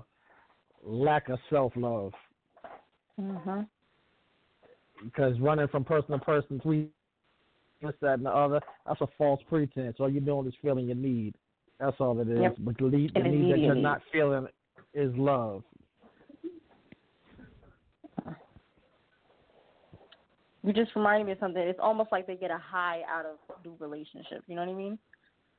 lack of self love Mhm. because running from person to person, tweet this, that, and the other, that's a false pretense. All you're doing is feeling your need. That's all it is. Yep. But the need, the need that you're not feeling is love. You just reminded me of something. It's almost like they get a high out of new relationships. You know what I mean?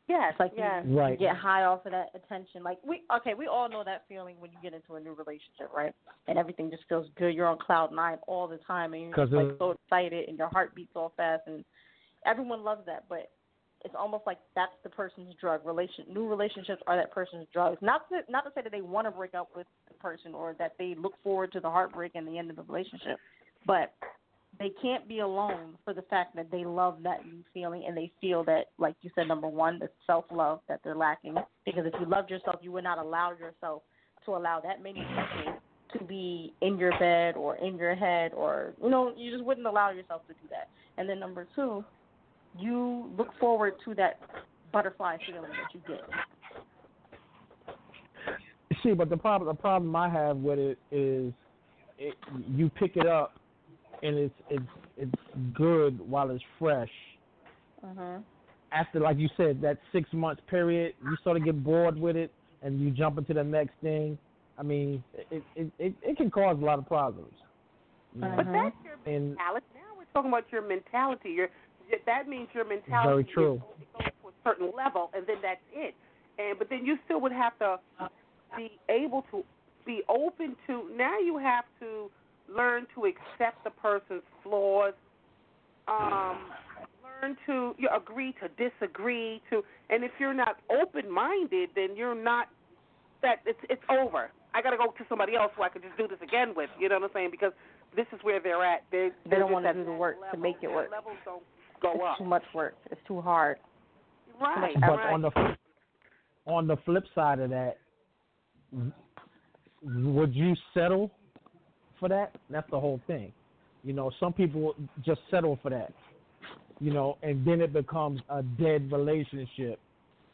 Yes, It's like yes. you, Right. you get high off of that attention. Like we okay, we all know that feeling when you get into a new relationship, right? And everything just feels good. You're on cloud nine all the time, and you're just like so excited, and your heart beats all fast, and everyone loves that. But it's almost like that's the person's drug. Relation new relationships are that person's drugs. Not to not to say that they want to break up with the person or that they look forward to the heartbreak and the end of the relationship, but they can't be alone for the fact that they love that feeling and they feel that, like you said, number one, the self love that they're lacking. Because if you loved yourself, you would not allow yourself to allow that many people to be in your bed or in your head, or you know, you just wouldn't allow yourself to do that. And then number two, you look forward to that butterfly feeling that you get. See, but the problem the problem I have with it is it, you pick it up and it's it's it's good while it's fresh. Mhm. After, like you said, that six month period, you sort of get bored with it and you jump into the next thing. I mean, it it it, it can cause a lot of problems. know? But that's your And. Now just talking about your mentality. Your that means your mentality Very is true. only goes to a certain level, and then that's it. And but then you still would have to be able to be open to. Now you have to learn to accept the person's flaws. Um, learn to you agree to disagree to, and if you're not open minded, then you're not. That it's it's over. I got to go to somebody else who I could just do this again with. You know what I'm saying? Because this is where they're at. They're, They they're don't want to do the work level. to make it Their work. Levels don't go it's up. too much work. It's too hard. Right. But right. on the on the flip side of that, would you settle for that? That's the whole thing. You know, some people just settle for that. You know, and then it becomes a dead relationship.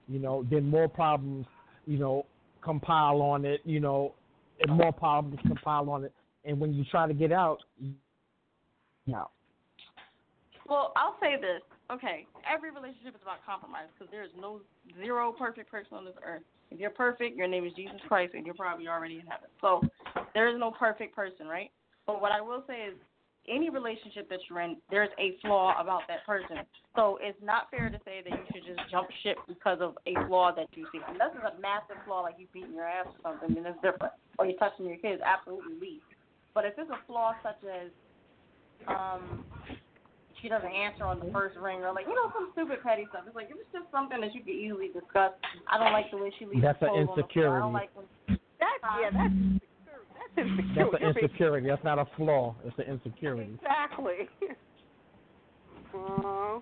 You know, then more problems, you know, compile on it. You know, and more problems compile on it. And when you try to get out, out. Well, I'll say this. Okay, every relationship is about compromise because there is no zero perfect person on this earth. If you're perfect, your name is Jesus Christ, and you're probably already in heaven. So there is no perfect person, right? But what I will say is, any relationship that you're in, there's a flaw about that person. So it's not fair to say that you should just jump ship because of a flaw that you see. Unless it's a massive flaw, like you beating your ass or something, then it's different. Or you're touching your kids, absolutely leave. But if it's a flaw such as um she doesn't answer on the first ring or like you know some stupid petty stuff. It's like if it's just something that you could easily discuss. I don't like the way she leaves. That's the an clothes on the floor. I don't insecurity. like when That's yeah. That's <laughs> that's insecure. That's an insecurity. That's not a flaw. It's an insecurity. Exactly. Uh,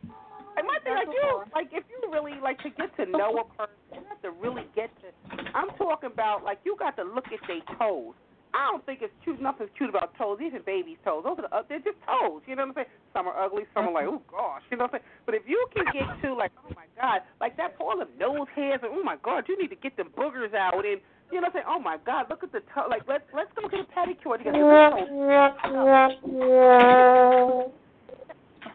and my thing, That's like you, like if you really like to get to know a person, you have to really get to. I'm talking about like you got to look at their toes. I don't think it's cute. Nothing's cute about toes, even babies' toes. Those are the, uh, they're just toes. You know what I'm saying? Some are ugly, some are like, oh gosh. You know what I'm saying? But if you can get to like, oh my god, like that all the nose hairs, and oh my god, you need to get the boogers out, and you know what I'm saying? Oh my god, look at the toe. Like let's let's go get a pedicure together.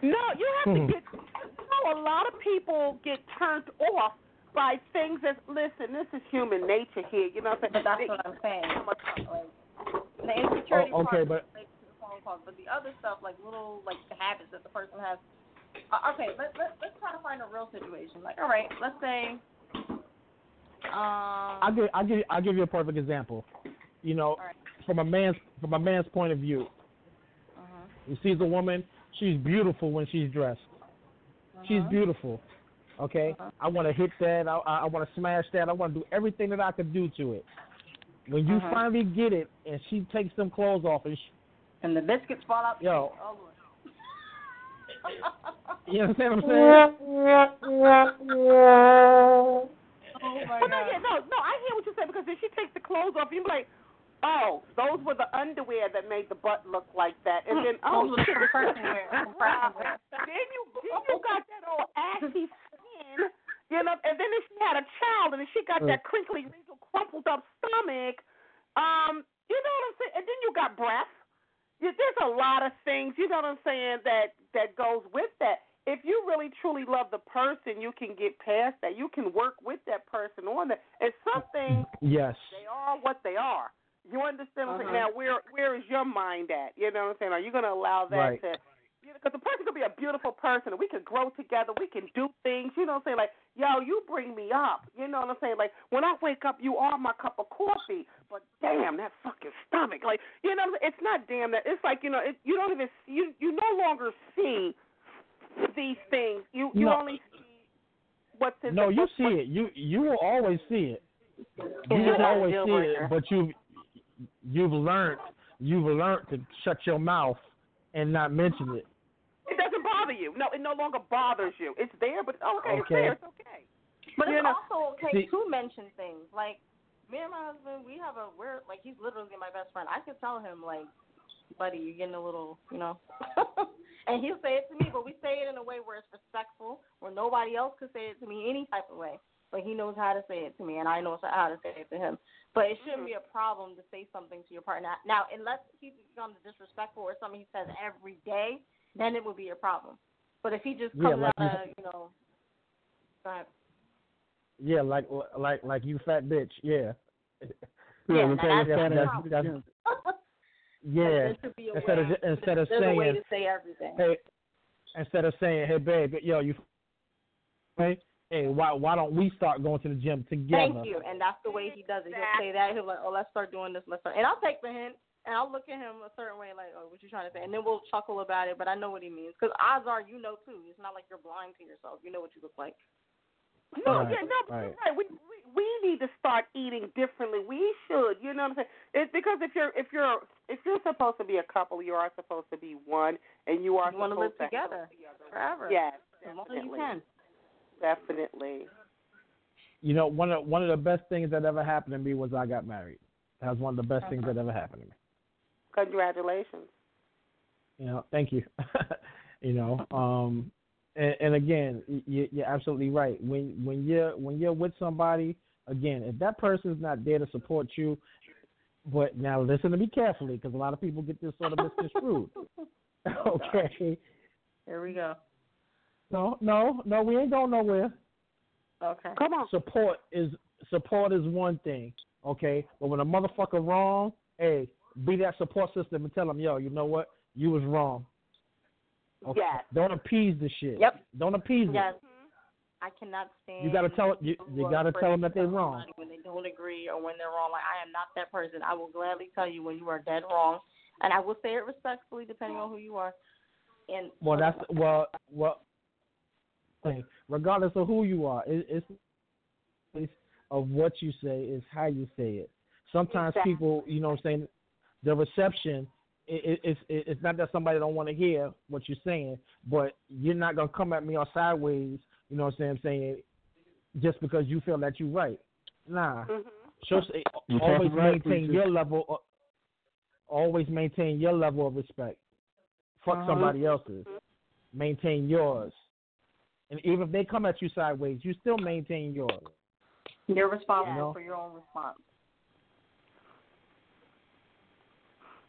No, you have to get. You know, a lot of people get turned off by things that. Listen, this is human nature here. You know what I'm But saying? that's what I'm saying. The insecurity Oh, okay, part but- relates to the phone calls, but the other stuff, like little like the habits that the person has. Uh, okay, let let let's try to find a real situation. Like, all right, let's say. Um, I'll give I'll give I'll give you a perfect example. You know, Alright. from a man's from a man's point of view, uh-huh, he sees a woman, she's beautiful when she's dressed. She's uh-huh. beautiful. Okay, Uh-huh. I want to hit that. I I, I want to smash that. I want to do everything that I can do to it. When you Uh-huh. finally get it, and she takes them clothes off, and she, and the biscuits fall out. Yo. Oh, <laughs> you understand what I'm saying? Oh my Well, no, yeah, no, no. I hear what you're saying because if she takes the clothes off, you be like, oh, those were the underwear that made the butt look like that, and then oh, Those were the shit, compression <laughs> wear. Then you then you got that old assy skin, you know, and then if she had a child and she got that crinkly, wrinkled, crumpled up stomach, um, you know what I'm saying? And then you got breath. You, there's a lot of things, you know what I'm saying, that that goes with that. If you really truly love the person, you can get past that. You can work with that person on that. And some things Yes. they are what they are. You understand what I'm? Uh-huh. Now, where where is your mind at? You know what I'm saying? Are you going to allow that Right. to? Because the person could be a beautiful person, and we could grow together. We can do things. You know what I'm saying? Like, yo, you bring me up. You know what I'm saying? Like, when I wake up, you are my cup of coffee. But damn, that fucking stomach. Like, you know, what I'm saying? it's not damn that. It's like you know, it, you don't even you you no longer see these things. You you No. only see what's in No, the you see it. You you will always see it. You will always see it, but you've you've learned you've learned to shut your mouth and not mention it. It doesn't bother you. No, it no longer bothers you. It's there, but okay, it's Okay. there. It's okay. But You it's know- also okay See- to mention things. Like me and my husband, we have a we're like he's literally my best friend. I could tell him like, buddy, you're getting a little, you know. <laughs> and he'll say it to me, but we say it in a way where it's respectful, where nobody else could say it to me any type of way. But he knows how to say it to me, and I know how to say it to him. But it shouldn't be a problem to say something to your partner. Now, unless he becomes disrespectful or something he says every day, then it would be a problem. But if he just Yeah, comes like out you- of, you know, go ahead. Yeah, like like like you fat bitch. Yeah. Yeah, that's that's- that's- <laughs> Yeah. Instead of instead of There's a way saying to say everything. hey, instead of saying hey babe, yo you, hey, hey why why don't we start going to the gym together? Thank you. And that's the way he does it. He'll say that. He'll like, oh, let's start doing this. Let's start. And I'll take the hint. And I'll look at him a certain way, like, oh, what you trying to say? And then we'll chuckle about it. But I know what he means. Because odds are, you know too. It's not like you're blind to yourself. You know what you look like. No, Right, yeah, no, but right. you're right. We, we we need to start eating differently. We should, you know what I'm saying? It's because if you're if you're if you're supposed to be a couple, you are supposed to be one, and you are You want to live supposed together forever. Yes, As long as you can. Definitely. You know, one of one of the best things that ever happened to me was I got married. That was one of the best things that ever happened to me. Congratulations. You know, thank you. <laughs> you know, um, and, and again, you, you're absolutely right. When when you're when you're with somebody, again, if that person's not there to support you, but now listen to me carefully because a lot of people get this sort of misconstrued. <laughs> <laughs> okay. Here we go. No, no, no, we ain't going nowhere. Okay. Come on. Support is support is one thing, okay. But when a motherfucker wrong, hey, be that support system and tell them, yo, you know what, you was wrong. Okay. Yes. Don't appease the shit. Yep. Don't appease Yes. it. I cannot stand. You gotta tell you, you gotta tell them that they're wrong. when they don't agree or when they're wrong. Like I am not that person. I will gladly tell you when you are dead wrong, and I will say it respectfully, depending on who you are. And Well, that's well, well. Hey, Regardless of who you are, it, it's, it's of what you say is how you say it. Sometimes Exactly. people, you know, what I'm saying the reception. It, it, it's it's not that somebody don't want to hear what you're saying, but you're not gonna come at me on sideways. You know what I'm saying? Saying just because you feel that you're right. Nah. Mhm. So You're always talking right, maintain your level. Of, always maintain your level of respect. Fuck Uh-huh. somebody else's. Maintain yours. And even if they come at you sideways, you still maintain yours. you're responsible You know? for your own response.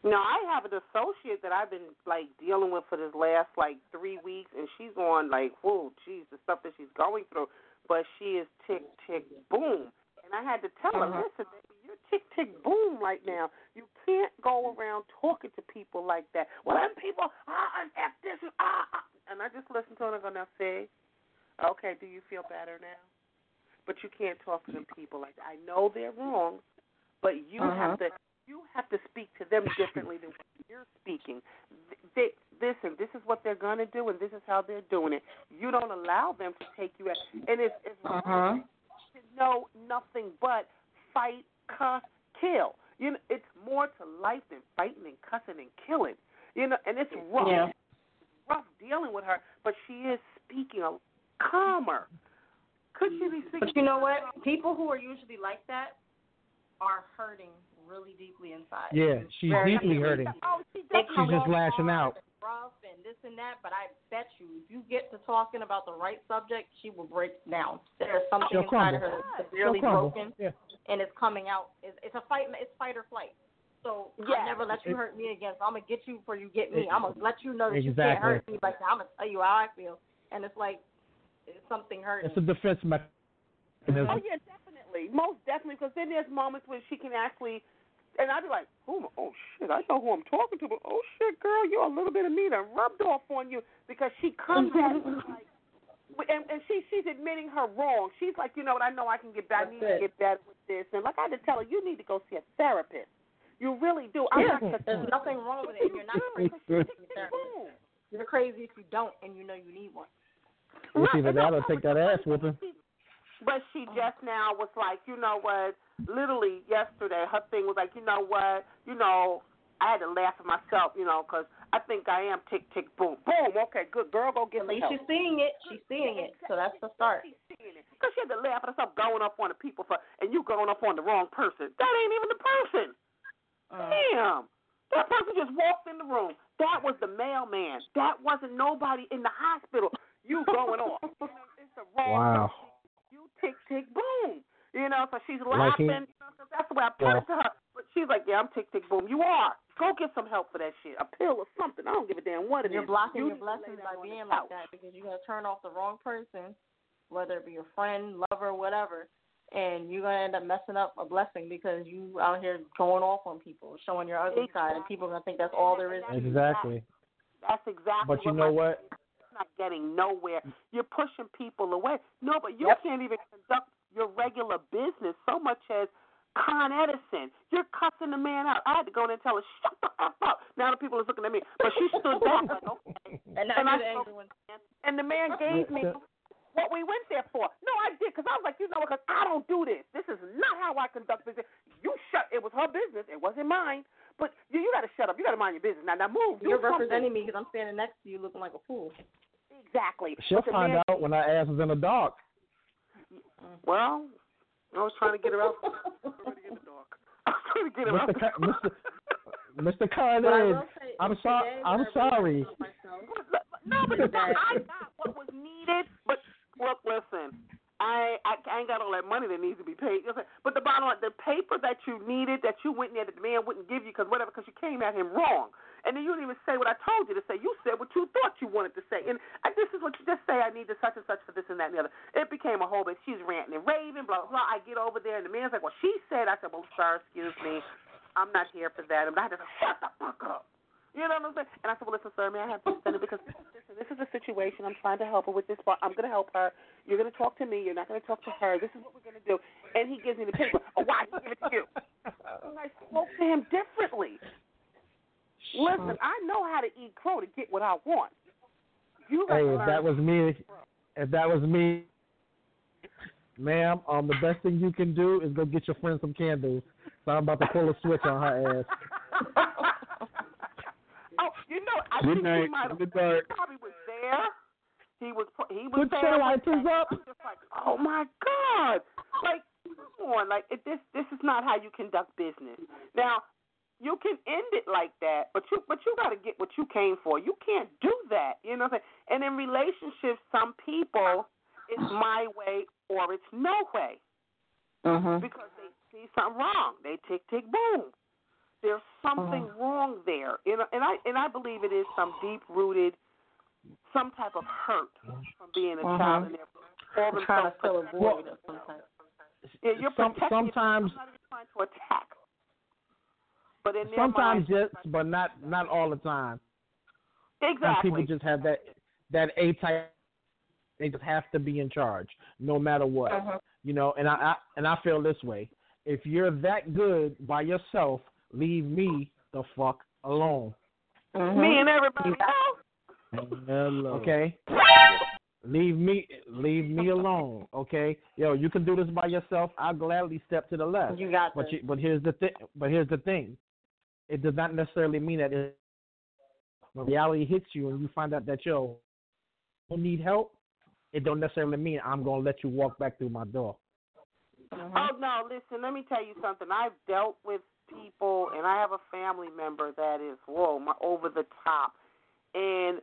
No, I have an associate that I've been like dealing with for this last like three weeks, and she's on like, whoa, geez, the stuff that she's going through. But she is tick tick boom, and I had to tell her, Uh-huh. listen, baby, you're tick tick boom right now. You can't go around talking to people like that. Well, them people, ah, and f this, and ah, ah. and I just listened to her and I go, now see, okay, do you feel better now? But you can't talk to them people like that. I know they're wrong, but you Uh-huh. have to you have to speak to them differently than what you're speaking. They, listen, this is what they're gonna do, and this is how they're doing it. You don't allow them to take you out, and it's it's Uh-huh. to know nothing but fight, cuss, kill. You know, it's more to life than fighting and cussing and killing. You know, and it's rough. Yeah. It's rough dealing with her, but she is speaking a calmer. Could she be speaking? But you know what? People who are usually like that are hurting really deeply inside. Yeah, she's Very deeply deeply. hurting. Oh, she She's come just lashing out. and rough and this and that, but I bet you, if you get to talking about the right subject, she will break down. There's something She'll inside crumble. her that's She'll severely broken, Yeah. and it's coming out. It's, it's a fight. It's fight or flight. So Yeah. I never let you It- hurt me again. So I'm gonna get you before you get me. It- I'm gonna let you know that you can't hurt me like that. I'm gonna tell you how I feel, and it's like it's something hurting. It's a defense mechanism. Oh yeah, definitely, most definitely. Because then there's moments when she can actually, and I'd be like, oh, oh shit, I know who I'm talking to, but oh shit, girl, you're a little bit of me that rubbed off on you because she comes at me mm-hmm. like, and, and she she's admitting her wrong. She's like, you know what, I know I can get better. I need That's to get better with this, and like I had to tell her, you need to go see a therapist. You really do. I'm yeah, not there's nothing wrong with it. You're not crazy. if you take a therapist. Boom. You're crazy if you don't, and you know you need one. It's Right, either and that no, or take that ass whooping. But she just now was like, you know what? Literally yesterday, her thing was like, you know what? You know, I had to laugh at myself, you know, 'cause I think I am tick tick boom boom. Okay, good girl, go get At some least help. she's seeing it. She's seeing it. So that's the start. She's seeing it. 'Cause she had to laugh at herself going up on the people for, and you going up on the wrong person. That ain't even the person. Uh, Damn. That person just walked in the room. That was the mailman. That wasn't nobody in the hospital. You going off. <laughs> You know, it's the wrong Wow. person. You tick tick boom. You know, so she's Like he- laughing. you know, 'cause that's the way I put it to her. But she's like, yeah, I'm tick tick boom. You are. Go get some help for that shit. A pill or something. I don't give a damn what it You're is. blocking You your need to lay blessings by being like that because you're gonna turn off the wrong person, whether it be your friend, lover, whatever, and you're gonna end up messing up a blessing because you out here going off on people, showing your ugly side, and people are gonna think that's all there is. to you. Exactly. That's exactly. But you what know my- what? It's not getting nowhere. You're pushing people away. No, but you Yep. can't even conduct your regular business so much as Con Edison. You're cussing the man out. I had to go in and tell her, shut the F up. Now the people are looking at me. But she stood back like, <laughs> okay. And And I the spoke- And the man gave me what we went there for. No, I did because I was like, you know, because I don't do this. This is not how I conduct business. You shut. It was her business. It wasn't mine. But you, you got to shut up. You got to mind your business. Now, now move. You're something. representing me because I'm standing next to you looking like a fool. Exactly. She'll But find man- out when her ass is in the dark. Well, I was trying to get her out. Already in the dark. I was trying to get her out. Mr. Con- Mr. Mr. Con But I Ed, will say, I'm sorry. I'm sorry. No, but I got what was needed. But look, listen, I, I ain't got all that money that needs to be paid. But the bottom line, the paper that you needed, that you went in there, that the man wouldn't give you because whatever, because you came at him wrong, and then you didn't even say what I told you to say. You said what you thought you wanted to say, and I, this is what you just say. I need to such and such for this and that and the other. It became a whole bit. She's ranting and raving, blah blah. I get over there, and the man's like, "Well, she said." I said, "Well, sir, excuse me, I'm not here for that." And I say, "Shut the fuck up." You know what I'm saying? And I said, well, listen, sir, may I have this extended? Because listen, this is a situation. I'm trying to help her with this part. I'm going to help her. You're going to talk to me. You're not going to talk to her. This is what we're going to do. And he gives me the paper. Oh, why he give it to you? And I spoke to him differently. Listen, I know how to eat crow to get what I want. You Hey, if that was me, if that was me, ma'am, um, the best thing you can do is go get your friend some candles. So I'm about to pull a switch on her ass. You know, I Good think he night. might have. Good night. He probably was there. He was. He was Put there. your one lighters up. I'm just like, oh my god! Like, come on! Like, it, this this is not how you conduct business. Now, you can end it like that, but you but you got to get what you came for. You can't do that. You know what I'm saying? And in relationships, some people it's my way or it's no way Mm-hmm. because they see something wrong. They tick tick boom. There's something wrong there, know, and I and I believe it is some deep rooted, some type of hurt from being a child, and they're all trying to fill a void of some type. Yeah, you're Some- protecting sometimes- not trying to attack. But in Sometimes mind, yes, but not not all the time. And exactly. people just have that that A type. They just have to be in charge, no matter what. Uh-huh. You know, and I, I and I feel this way. If you're that good by yourself, leave me the fuck alone. Mm-hmm. Me and everybody else. Hello. Okay. Leave me leave me alone. Okay. Yo, you can do this by yourself. I'll gladly step to the left. You got But this. you, but here's the thing. But here's the thing. It does not necessarily mean that it, when reality hits you and you find out that yo you need help. It don't necessarily mean I'm gonna let you walk back through my door. Mhm. Oh no, listen, let me tell you something. I've dealt with people and I have a family member that is whoa, my over the top. And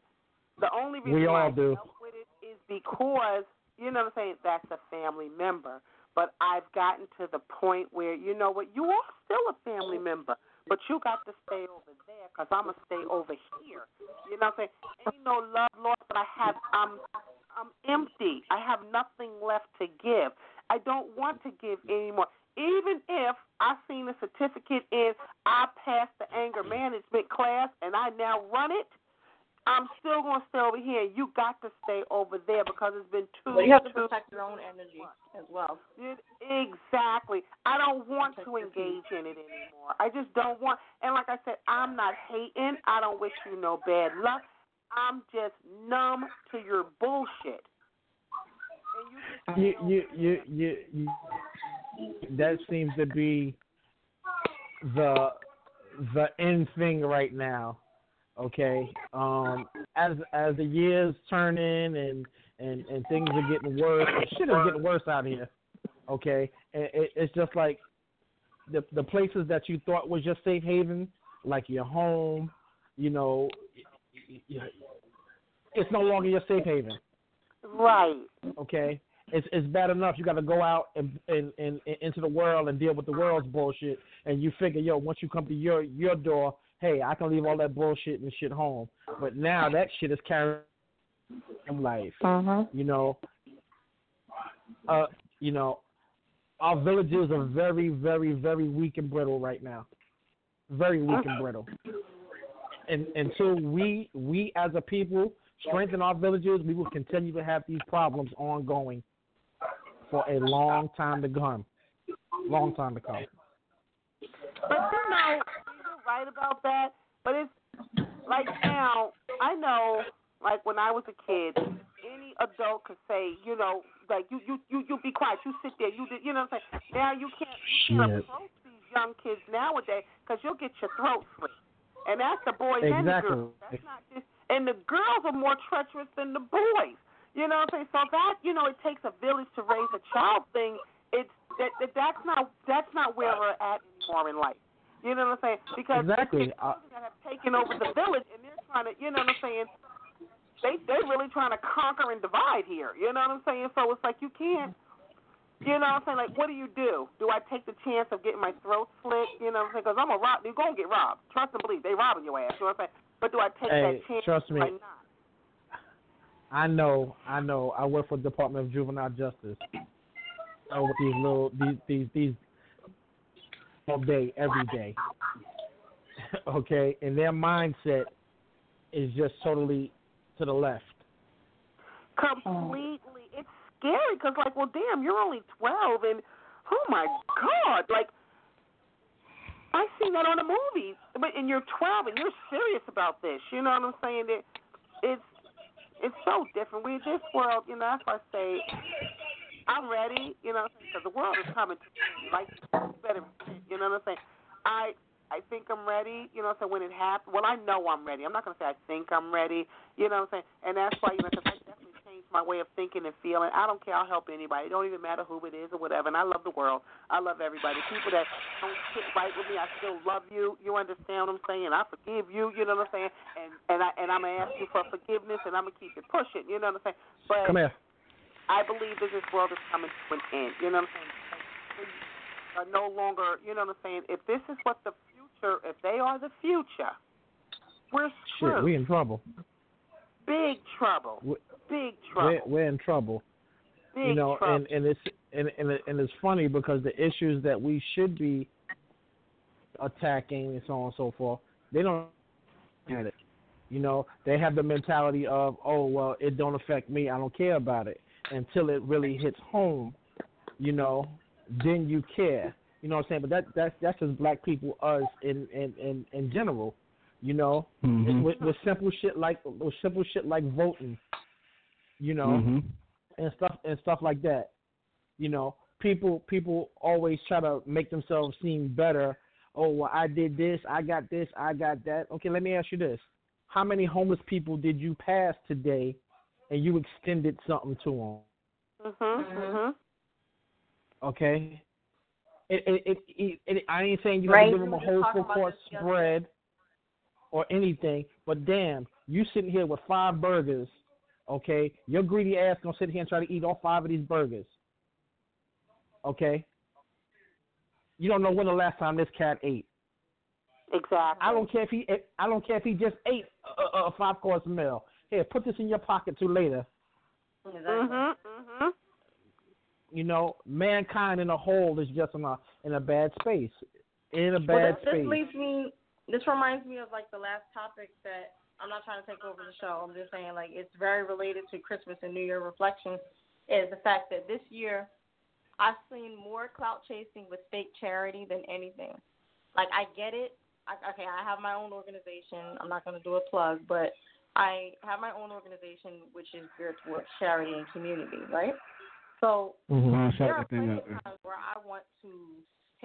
the only reason We all I do. dealt with it is because you know what I'm saying, that's a family member. But I've gotten to the point where, you know what, you are still a family member, but you got to stay over there because I'm to stay over here. You know what I'm saying? Ain't no love lost, but I have, I'm, I'm empty. I have nothing left to give. I don't want to give anymore. Even if I seen a certificate in I passed the anger management class and I now run it, I'm still going to stay over here. You got to stay over there because it's been too. But you have to too protect your own energy as well. it, exactly. I don't want to engage in it anymore. I just don't want. And like I said, I'm not hating. I don't wish you no bad luck. I'm just numb to your bullshit. And you just You you you you, you that seems to be the the end thing right now. Okay. Um as as the years turn in and and and things are getting worse, shit is getting worse out here. Okay. And it, it's just like the the places that you thought was your safe haven, like your home, you know, it's no longer your safe haven right. okay it's it's bad enough you got to go out and, and and and into the world and deal with the world's bullshit and you figure yo once you come to your your door hey i can leave all that bullshit and shit home but now that shit is carrying in life Mm-hmm. you know uh you know our villages are very, very, very weak and brittle right now. Very weak and brittle. And until we we as a people strengthen our villages, we will continue to have these problems ongoing for a long time to come. Long time to come. But you know, you're right about that. But it's like now, I know, like when I was a kid, any adult could say, you know, like you you you you be quiet, you sit there, you you know what I'm saying. Now you can't you can't Shit. approach these young kids nowadays because you'll get your throat slit, and that's the boys and the girls. That's not just, and the girls are more treacherous than the boys. You know what I'm saying? So that you know, it takes a village to raise a child. Thing, it's that, that that's not that's not where we're at anymore in life. You know what I'm saying? Because Exactly. it's Uh, children that have taken over the village, and they're trying to, you know what I'm saying? They they're really trying to conquer and divide here. You know what I'm saying? So it's like you can't. You know what I'm saying? Like, what do you do? Do I take the chance of getting my throat slit? You know what I'm saying? Because I'm a rob. You're gonna get robbed. Trust and believe. They robbing your ass. You know what I'm saying? But do I take Hey, that chance? trust me. Or not? I know, I know. I work for the Department of Juvenile Justice. I with these little these these these all day, every day. <laughs> okay, and their mindset is just totally to the left. completely. It's scary because, like, well, damn, you're only 12, and oh my god, like, I seen that on a movie, but and you're 12 and you're serious about this. You know what I'm saying? It, it's it's so different. We this world, you know. That's why I say I'm ready. You know, because the world is coming to me. Like, better, you know what I'm saying? I I think I'm ready. You know, so when it happens, well, I know I'm ready. I'm not gonna say I think I'm ready. You know what I'm saying? And that's why you know, 'cause I my way of thinking and feeling. I don't care. I'll help anybody. It don't even matter who it is or whatever. And I love the world. I love everybody. People that don't sit right with me, I still love you. You understand what I'm saying? I forgive you. You know what I'm saying? And and I and I'm gonna ask you for forgiveness, and I'm gonna keep it pushing. You know what I'm saying? But Come here. I believe that this world is coming to an end. You know what I'm saying? Are no longer, you know what I'm saying? If this is what the future, if they are the future, we're Shit, we in trouble. Big trouble. We- Big We're trouble. we're in trouble. Big you know, trouble. and and it's and and, it, and it's funny because the issues that we should be attacking and so on and so forth, they don't get it. You know, they have the mentality of, oh well, it don't affect me. I don't care about it until it really hits home. You know, then you care. You know what I'm saying? But that that's that's just black people, us in in in, in general. You know, Mhm. with, with simple shit like with simple shit like voting. You know, Mhm. and stuff and stuff like that. You know, people people always try to make themselves seem better. Oh, well, I did this, I got this, I got that. Okay, let me ask you this: How many homeless people did you pass today, and you extended something to them? Mhm. Mhm. Okay. It, it, it, it, it, I ain't saying you got to give them a whole talking full about course this spread or anything, but damn, you sitting here with five burgers, okay? Your greedy ass gonna sit here and try to eat all five of these burgers, okay? You don't know when the last time this cat ate. Exactly. I don't care if he, I don't care if he just ate a, a, a five course meal. Here, put this in your pocket too later. Mhm. Mhm. You know, mankind in a whole is just in a in a bad space, in a Well, bad this, this space. leads me. This reminds me of like the last topic that I'm not trying to take over the show. I'm just saying like it's very related to Christmas and New Year reflection. Is the fact that this year I've seen more clout chasing with fake charity than anything. Like I get it. I, okay, I have my own organization. I'm not going to do a plug, but I have my own organization which is geared towards charity and community, right? So Mm-hmm. There are plenty of times where I want to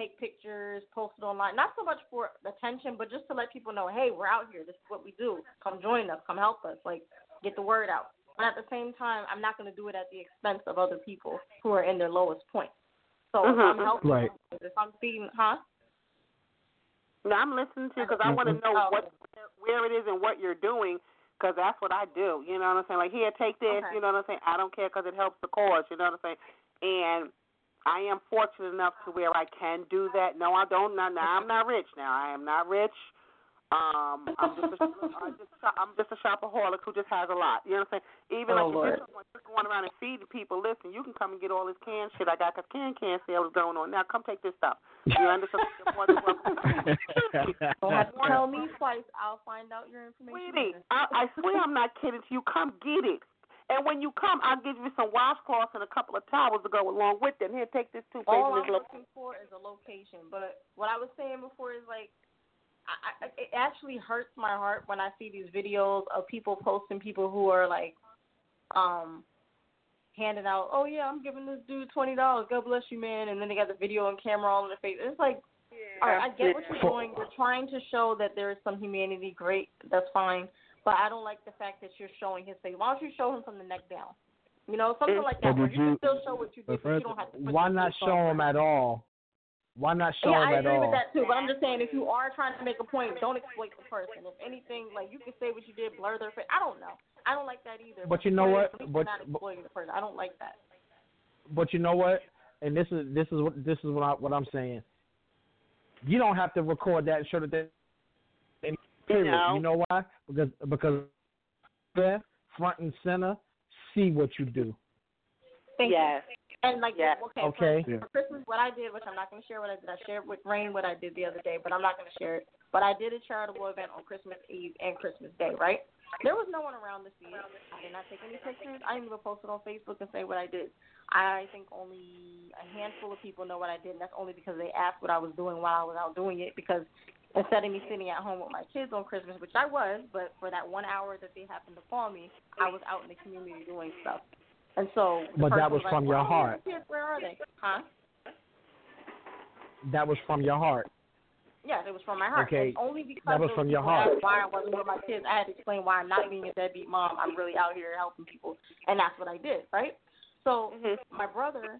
take pictures, post it online, not so much for attention, but just to let people know, hey, we're out here. This is what we do. Come join us. Come help us. Like, get the word out. But at the same time, I'm not going to do it at the expense of other people who are in their lowest point. So if I'm Mhm. helping, Right. if I'm feeding, huh? No, I'm listening to you because I want to know Oh. what where it is and what you're doing because that's what I do. You know what I'm saying? Like here, take this. Okay. You know what I'm saying? I don't care because it helps the cause. You know what I'm saying? And I am fortunate enough to where I can do that. No, I don't. Now, now I'm not rich. Now I am not rich. Um, I'm just a, <laughs> I'm just a, I'm just a shopaholic who just has a lot. You know what I'm saying? Even Oh, like Lord. if you're just going around and feeding people, listen, you can come and get all this canned shit I got 'cause can can sale is going on. Now come take this stuff. You understand? You're <laughs> more than welcome. Don't have to tell me twice. I'll find out your information. Sweetie, I, I swear I'm not kidding to you. Come get it. And when you come, I'll give you some washcloths and a couple of towels to go along with them. Here, take this toothpaste All I'm this looking for is a location. But what I was saying before is like, I, I, it actually hurts my heart when I see these videos of people posting people who are like, um, handing out, oh yeah, I'm giving this dude twenty dollars. God bless you, man. And then they got the video and camera all in their face. It's like, all right, I get what you're doing. You're trying to show that there is some humanity. Great, that's fine. But I don't like the fact that you're showing his face. Why don't you show him from the neck down? You know, something like that. Where did you can still show what you did, but you don't have to. Why not show on. him at all? Why not show yeah, him I at agree with that too. But I'm just saying, if you are trying to make a point, don't exploit the person. If anything, like you can say what you did, blur their face. I don't know. I don't like that either. But you know what? But- not exploiting the person. I don't like that. But you know what? And this is this is what this is what I what I'm saying. You don't have to record that and show that. They- and Period. No. You know why? Because because there, front and center, see what you do. Thank Yes. you. And like, Yes. okay, Okay. For, Yeah. for Christmas, what I did, which I'm not going to share what I did. I shared with Rain what I did the other day, but I'm not going to share it. But I did a charitable event on Christmas Eve and Christmas Day, right? There was no one around to see it. I did not take any pictures. I didn't even post it on Facebook and say what I did. I think only a handful of people know what I did, and that's only because they asked what I was doing while I was out doing it. Because instead of me sitting at home with my kids on Christmas, which I was, but for that one hour that they happened to call me, I was out in the community doing stuff. And so, But that person was like, from your "Oh, heart. Kids, where are they? Huh? That was from your heart. Yes, it was from my heart. Okay, And only because that was from your heart. asked Why I wasn't with my kids, I had to explain why I'm not being a deadbeat mom. I'm really out here helping people, and that's what I did, right? So mm-hmm. my brother,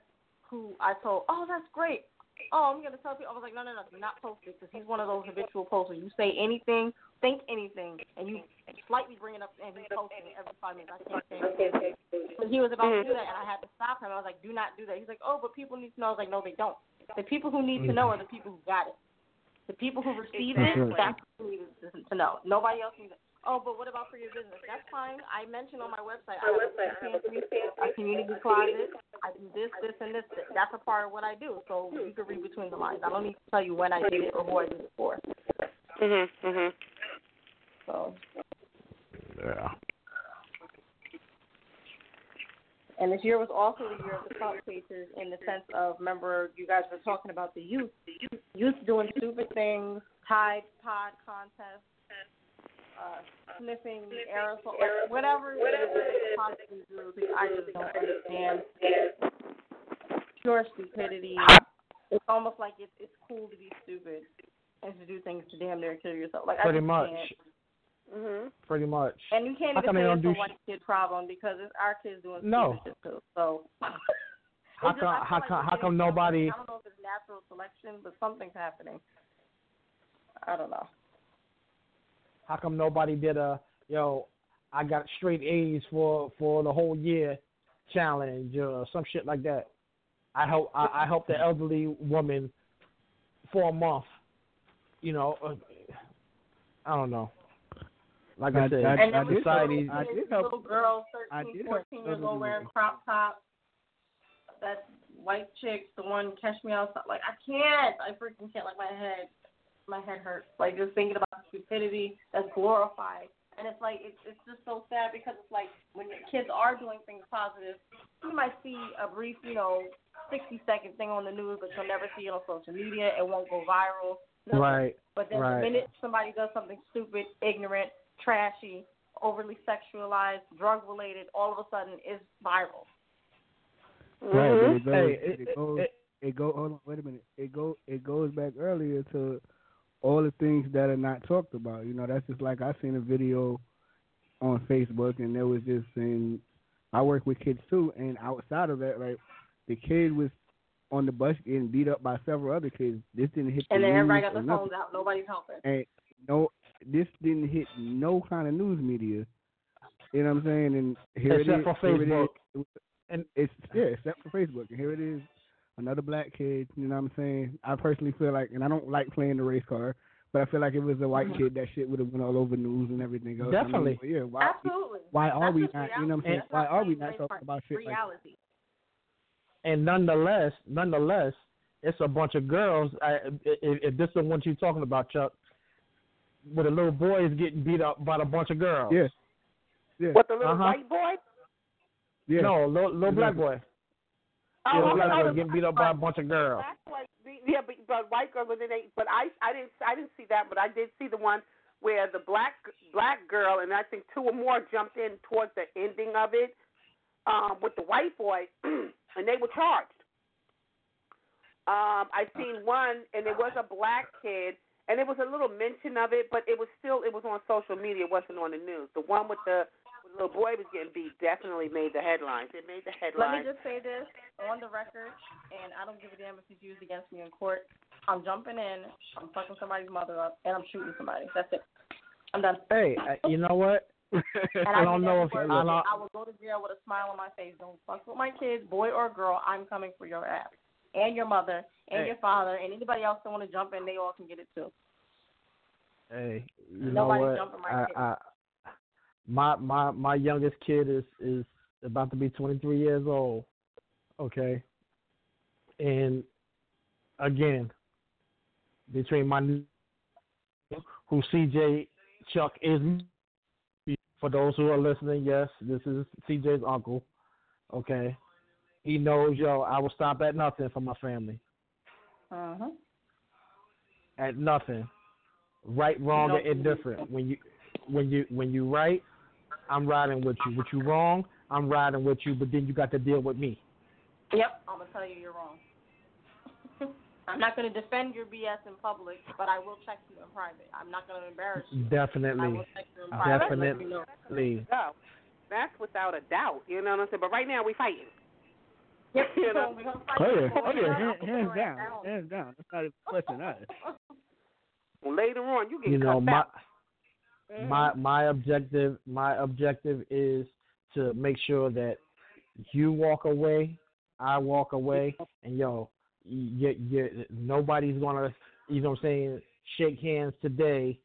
who I told, oh, that's great. Oh, I'm gonna tell people. I was like, no, no, no, do not post it because he's one of those habitual posters. You say anything, think anything, and you slightly bring it up, and he's posting it every five minutes. I can't say anything. So he was about to do that, and I had to stop him. I was like, do not do that. He's like, oh, but people need to know. I was like, no, they don't. The people who need to know are the people who got it. The people who received it, That's that's who need to to know. Nobody else needs it. Oh, but what about for your business? That's fine. I mentioned on my website, I have a pantry, a community closet. I do this, this, and this. That's a part of what I do. So you can read between the lines. I don't need to tell you when I did it or who I did it for. Mhm. Mhm. So, Yeah. and this year was also the year of the clout chasers in the sense of, remember, you guys were talking about the youth, youth doing stupid things, Tide Pod contests, uh, sniffing aerosol, like whatever it is possibly do. because I just don't understand. Pure stupidity. It's almost like it's it's cool to be stupid and to do things to damn near kill yourself. Like Pretty I much. Can't. Mhm. Pretty much. And you can't How even say it's do a sh- kid problem because it's our kids doing No. stupid shit too. So How just- come? How like come? How come nobody? I don't know if it's natural selection, but something's happening. I don't know. How come nobody did a yo? I got straight A's for for the whole year challenge or some shit like that. I help I, I helped the elderly woman for a month. You know, uh, I don't know. Like I, I- said, I- And then we society. I see did these help- little girls, I 13, 14 years old, elderly wearing crop tops. That white chick, the one catch me outside. Like I can't. I freaking can't. Like my head, my head hurts. Like just thinking about the stupidity that's glorified. And it's like it's it's just so sad because it's like when your kids are doing things positive, you might see a brief, you know, sixty second thing on the news, but you'll never see it on social media. It won't go viral. nothing. Right. But then right. the minute somebody does something stupid, ignorant, trashy, overly sexualized, drug related, all of a sudden it's viral. Right, but it mm-hmm. goes, Hey, it, it- goes, it- it go. Hold on, wait a minute. It go, it goes back earlier to all the things that are not talked about. You know, that's just like I seen a video on Facebook, and there was just saying, I work with kids too, and outside of that, like the kid was on the bus getting beat up by several other kids. This didn't hit And the then everybody got their or phones nothing. out. Nobody's helping. and no, this didn't hit no kind of news media. You know what I'm saying? And here Except it is. for here it Facebook. is. And it's yeah, except for Facebook. And here it is, another black kid. You know what I'm saying? I personally feel like, and I don't like playing the race card, But I feel like if it was a white kid, that shit would have went all over news and everything else. I mean, Definitely. but yeah. Why, Absolutely. Why are That's we just not? You know what I'm saying? reality. Why are we not not talking part. about shit like reality? and nonetheless, nonetheless, it's a bunch of girls. I, if, if this is what you're talking about, Chuck, where the little boy is getting beat up by a bunch of girls. Yeah. Yeah. What the little Uh-huh. white boy? Yeah. No, little, little black boy. Oh, yeah, black boy getting beat up by a bunch of girls. Black yeah, but, but white girl, but then they, but I, I didn't, I didn't see that, but I did see the one where the black, black girl, and I think two or more jumped in towards the ending of it, um, with the white boy, <clears throat> and they were charged. Um, I seen one, and it was a black kid, and it was a little mention of it, but it was still, it was on social media, it wasn't on the news. The one with the, the little boy was getting beat definitely made the headlines. It made the headlines. Let me just say this on the record, and I don't give a damn if it's used against me in court. I'm jumping in, I'm fucking somebody's mother up, and I'm shooting somebody. That's it. I'm done. Hey, you know what? <laughs> And I don't know if every I word don't. I will go to jail with a smile on my face. Don't fuck with my kids, boy or girl. I'm coming for your ass and your mother and Hey. your father and anybody else that want to jump in. They all can get it too. Hey, you Nobody's know what? jumping my I, kid. I, my my my youngest kid is is about to be 23 years old. Okay, and again, between my new- who CJ Chuck is, for those who are listening, yes, this is CJ's uncle. Okay, he knows yo. I will stop at nothing for my family. Uh huh. at nothing. Right, wrong, don't indifferent. When you when you when you right, I'm riding with you. When you wrong, I'm riding with you. But then you got to deal with me. Yep, I'm gonna tell you you're wrong. <laughs> I'm not gonna defend your BS in public, but I will check you in private. I'm not gonna embarrass you. I Definitely, will check you in private. and let you know. definitely. go. That's without a doubt. You know what I'm saying? But right now we fighting. Yep. You know? <laughs> So we're gonna Oh yeah, oh yeah, hands, hands down, down. hands down. That's not even a question. Us. <laughs> Well, later on, you get You know cut my out. Mm-hmm. my my objective my objective is to make sure that you walk away, I walk away, and yo, you, you, nobody's gonna, you know what I'm saying, shake hands today.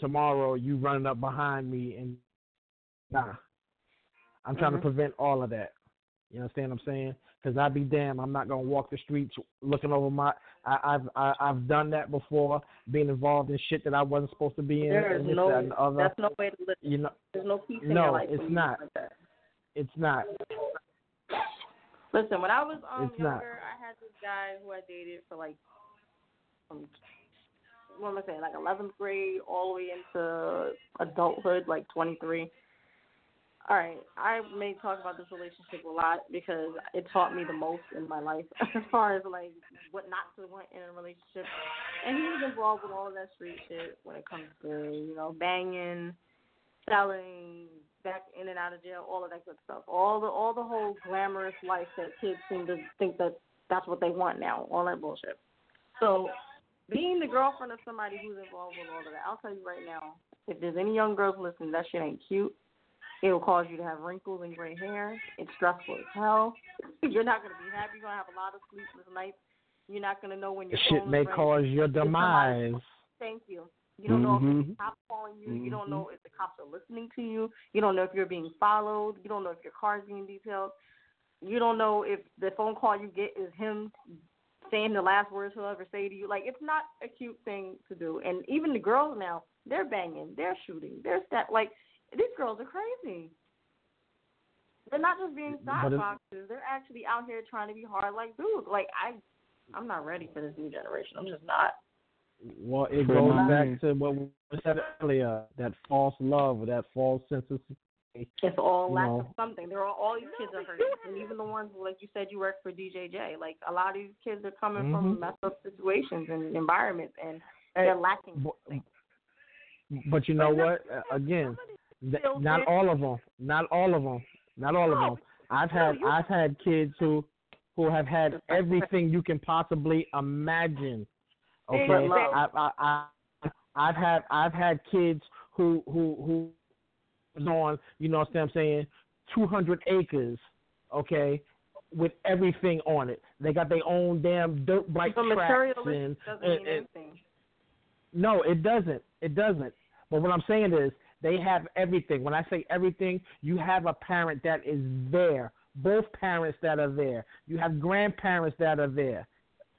Tomorrow you running up behind me and nah. I'm trying to Mhm. prevent all of that. You understand what I'm saying? Because I'd be damn, I'm not gonna walk the streets looking over my. I, I've I, I've done that before, being involved in shit that I wasn't supposed to be in. There is and this, no, that, and other. that's no way to live. You know, There's no peace in No, your life. it's when not. Like it's not. Listen, when I was um It's not. younger, I had this guy who I dated for like, um, what am I saying, like 11th grade all the way into adulthood, like 23. All right, I may talk about this relationship a lot because it taught me the most in my life <laughs> as far as like what not to want in a relationship. And he was involved with all of that street shit when it comes to you know banging, selling, back in and out of jail, all of that good stuff. All the all the whole glamorous life that kids seem to think that that's what they want now. All that bullshit. So being the girlfriend of somebody who's involved with all of that, I'll tell you right now, if there's any young girls listening, that shit ain't cute. It'll cause you to have wrinkles and gray hair. It's stressful as hell. <laughs> You're not gonna be happy. You're gonna have a lot of sleepless nights. You're not gonna know when your Shit may cause your demise. Thank you. You don't know if Mhm. the cops calling you. You don't Mhm. know if the cops are listening to you. You don't know if you're being followed. You don't know if your car's being detailed. You don't know if the phone call you get is him saying the last words he'll ever say to you. Like it's not a cute thing to do. And even the girls now, they're banging, they're shooting, they're step like these girls are crazy. They're not just being But side it- They're actually out here trying to be hard like dudes. Like I, I'm not ready for this new generation. I'm just not. Well, it For goes mine. back to what we said earlier, that false love, or that false sense of. It's all You lack know. of something. There are all, all these kids are hurting, and even the ones like you said you work for DJJ. Like a lot of these kids are coming from Mhm. messed up situations and environments, and they're lacking. but- But you know what? Again, th- not all of them. Not all of them. Not oh, all of them. I've had I've had kids who who have had <laughs> everything you can possibly imagine. Okay. I, I, I I've had I've had kids who who who was on you know what I'm saying, 200 acres. Okay. With everything on it, they got their own damn dirt bike So tracks and, doesn't and, mean and anything. No, it doesn't. It doesn't. But what I'm saying is they have everything. When I say everything, you have a parent that is there. Both parents that are there. You have grandparents that are there.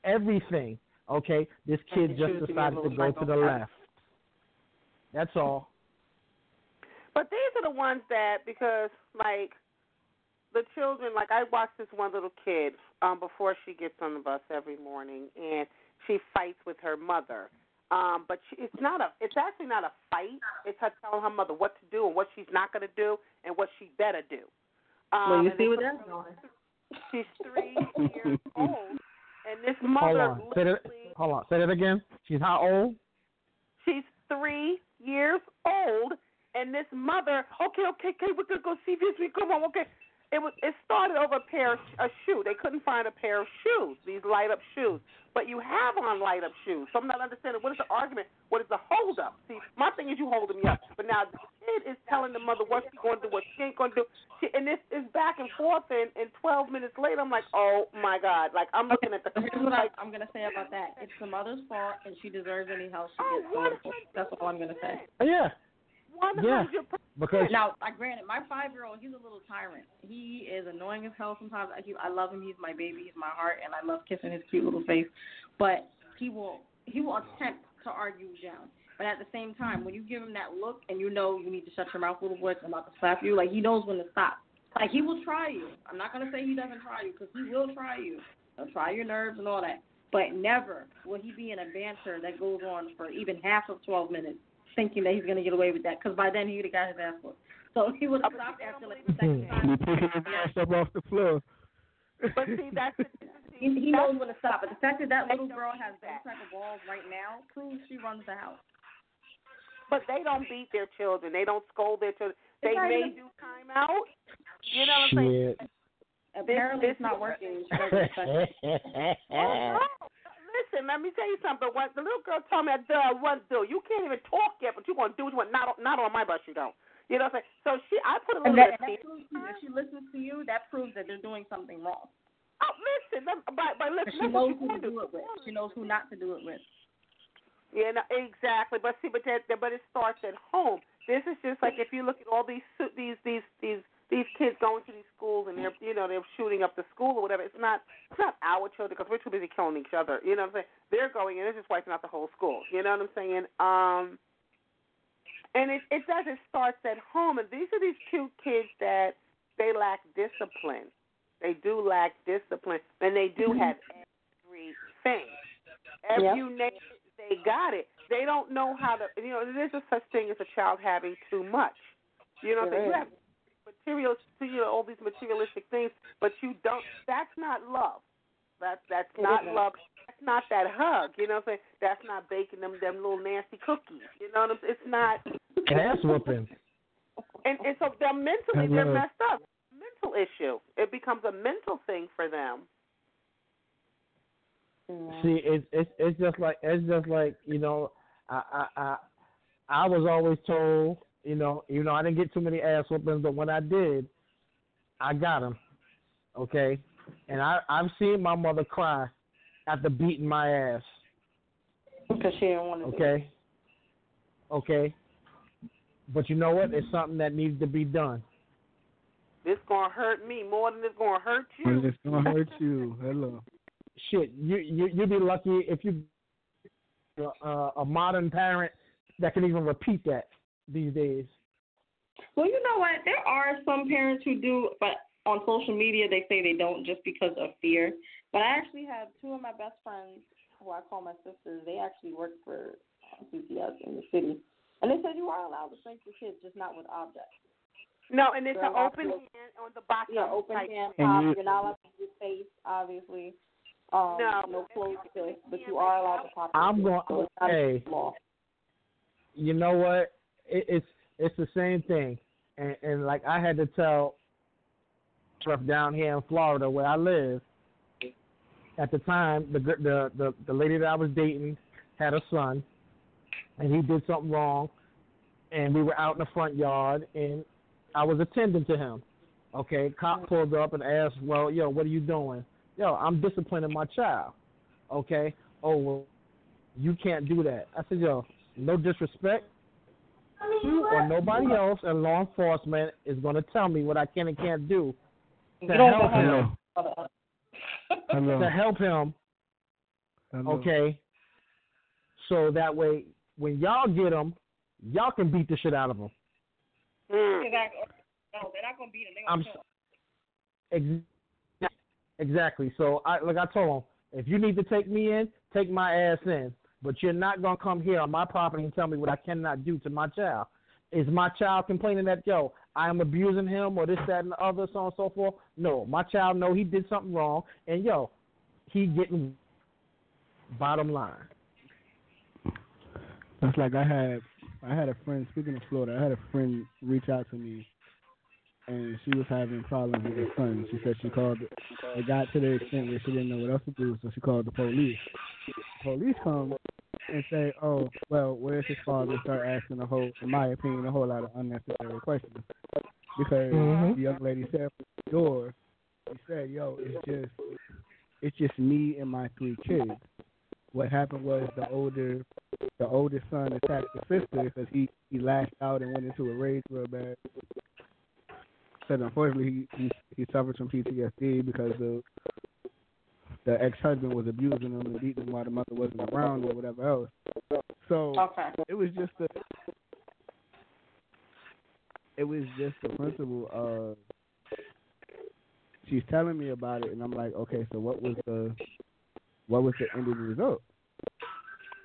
Everything. Okay. This kid just choose to be decided to go to the left. That's all. But these are the ones that because like the children, like I watch this one little kid um before she gets on the bus every morning, and she fights with her mother. Um, but she, it's not a. It's actually not a fight. It's her telling her mother what to do and what she's not going to do and what she better do. Um, well, you see it's- what that's going. She's three <laughs> years old, and this mother. Hold on. Say that. Hold on. Say that again. She's how old? She's three years old, and this mother, okay, okay, okay, we're gonna go see this. We come on, okay. It was. It started over a pair of a shoe. They couldn't find a pair of shoes, these light up shoes. But you have on light up shoes, so I'm not understanding what is the argument. What is the hold up? See, my thing is you holding me up, but now the kid is telling the mother what she's going to do, what she ain't going to do, she, and this is back and forth. And, and 12 minutes later, I'm like, oh my god, like I'm looking at the. Here's what I, I'm gonna say about that. It's the mother's fault, and she deserves any help she oh, gets going for. That's all I'm gonna say. Yeah. Yeah. Because now, I granted, my five year old, he's a little tyrant. He is annoying as hell sometimes. I, he, I love him. He's my baby. He's my heart, and I love kissing his cute little face. But he will he will attempt to argue you down. But at the same time, when you give him that look and you know you need to shut your mouth, little boy, I'm about to slap you, like he knows when to stop. Like he will try you. I'm not gonna say he doesn't try you, because he will try you. He'll try your nerves and all that. But never will he be in a banter that goes on for even half of 12 minutes, thinking that he's gonna get away with that. Because by then he would have got his ass whooped. So he would have stopped after like <laughs> the second time. You picking his ass up off the floor. But see, that's <laughs> He, he knows when to stop. But the fact that that little girl has those type of balls right now proves she runs the house. But they don't beat their children. They don't scold their children. They may even- do time out. You know what I'm saying? Shit. Apparently, this it's not working. <laughs> She doesn't expect it. Oh, no. Listen, let me tell you something. When the little girl told me, "Duh, what do? You can't even talk yet, but you gonna do what you want. Not, not on my bus, you don't. You know what I'm saying? So she, I put a little and bit. that to if she listens to you, that proves that they're doing something wrong. Oh, listen, but but listen, She knows who to do. do it with. She knows who not to do it with. Yeah, no, exactly. But see, but that, but it starts at home. This is just like if you look at all these these these these these kids going to these schools and they're you know they're shooting up the school or whatever. It's not it's not our children because we're too busy killing each other. You know what I'm saying? They're going and it's just wiping out the whole school. You know what I'm saying? Um, and it it does. It starts at home. And these are these cute kids that they lack discipline. They do lack discipline, and they do have everything. If Yep. you name it, they got it. They don't know how to. You know, there's a such thing as a child having too much. You know, what I'm saying? you There have materials, you know, all these materialistic things, but you don't. That's not love. That's that's not love. That's not that hug. You know what I'm saying? That's not baking them them little nasty cookies. You know what I'm saying? It's not. Ass whooping. And and so they're mentally they're messed up. Mental issue. It becomes a mental thing for them. See, it's it's it's just like it's just like you know, I I I, I was always told, you know, you know, I didn't get too many ass whoopings, but when I did, I got them. Okay, and I I've seen my mother cry after beating my ass. Because she didn't want to. Okay. Okay. But you know what? It's something that needs to be done. This gonna hurt me more than it's gonna hurt you. And it's gonna hurt you. Hello. Shit, you you you'd be lucky if you uh, a modern parent that can even repeat that these days. Well, you know what? There are some parents who do, but on social media they say they don't just because of fear. But I actually have two of my best friends who I call my sisters. They actually work for CPS in the city, and they said you are allowed to spank your kids, just not with objects. No, and it's an open to- hand on the box. Yeah, open type hand pop. you- You're not allowed to use face, obviously. Um, No. no clothes kiss, but you are allowed to pop. I'm going. kids. So it's not Hey, against the you know what? It, it's it's the same thing, and, and like I had to tell down here in Florida where I live. At the time, the the the the lady that I was dating had a son, and he did something wrong, and we were out in the front yard, and I was attending to him. Okay, cop mm-hmm. pulled up and asked, "Well, yo, what are you doing?" Yo, I'm disciplining my child. Okay. Oh well, you can't do that. I said, yo, no disrespect. You or nobody else in law enforcement is going to tell me what I can and can't do to You help him. Hello. To help him, Hello. okay? So that way, when y'all get him, y'all can beat the shit out of him. Exactly. No, they're not gonna beat him. They're I'm gonna kill s- him. ex- exactly. So I like I told him, if you need to take me in, take my ass in. But you're not gonna come here on my property and tell me what I cannot do to my child. Is my child complaining that yo, I am abusing him or this, that, and the other, so on and so forth? No, my child know he did something wrong, and yo, he getting bottom line. That's like I had I had a friend speaking of Florida, I had a friend reach out to me and she was having problems with her son. She said she called it got to the extent where she didn't know what else to do, so she called the police. The police come and say, Oh, well, where's his father? Start asking a whole in my opinion, a whole lot of unnecessary questions. Because Mhm. the young lady said from the door, she said, Yo, it's just it's just me and my three kids. What happened was the older the oldest son attacked the sister because he he lashed out and went into a rage real bad. Said unfortunately he he, he suffered from PTSD because the the ex husband was abusing him and beating him while the mother wasn't around or whatever else. So Okay. it was just a it was just the principle of she's telling me about it and I'm like, okay, so what was the what was the end of the result?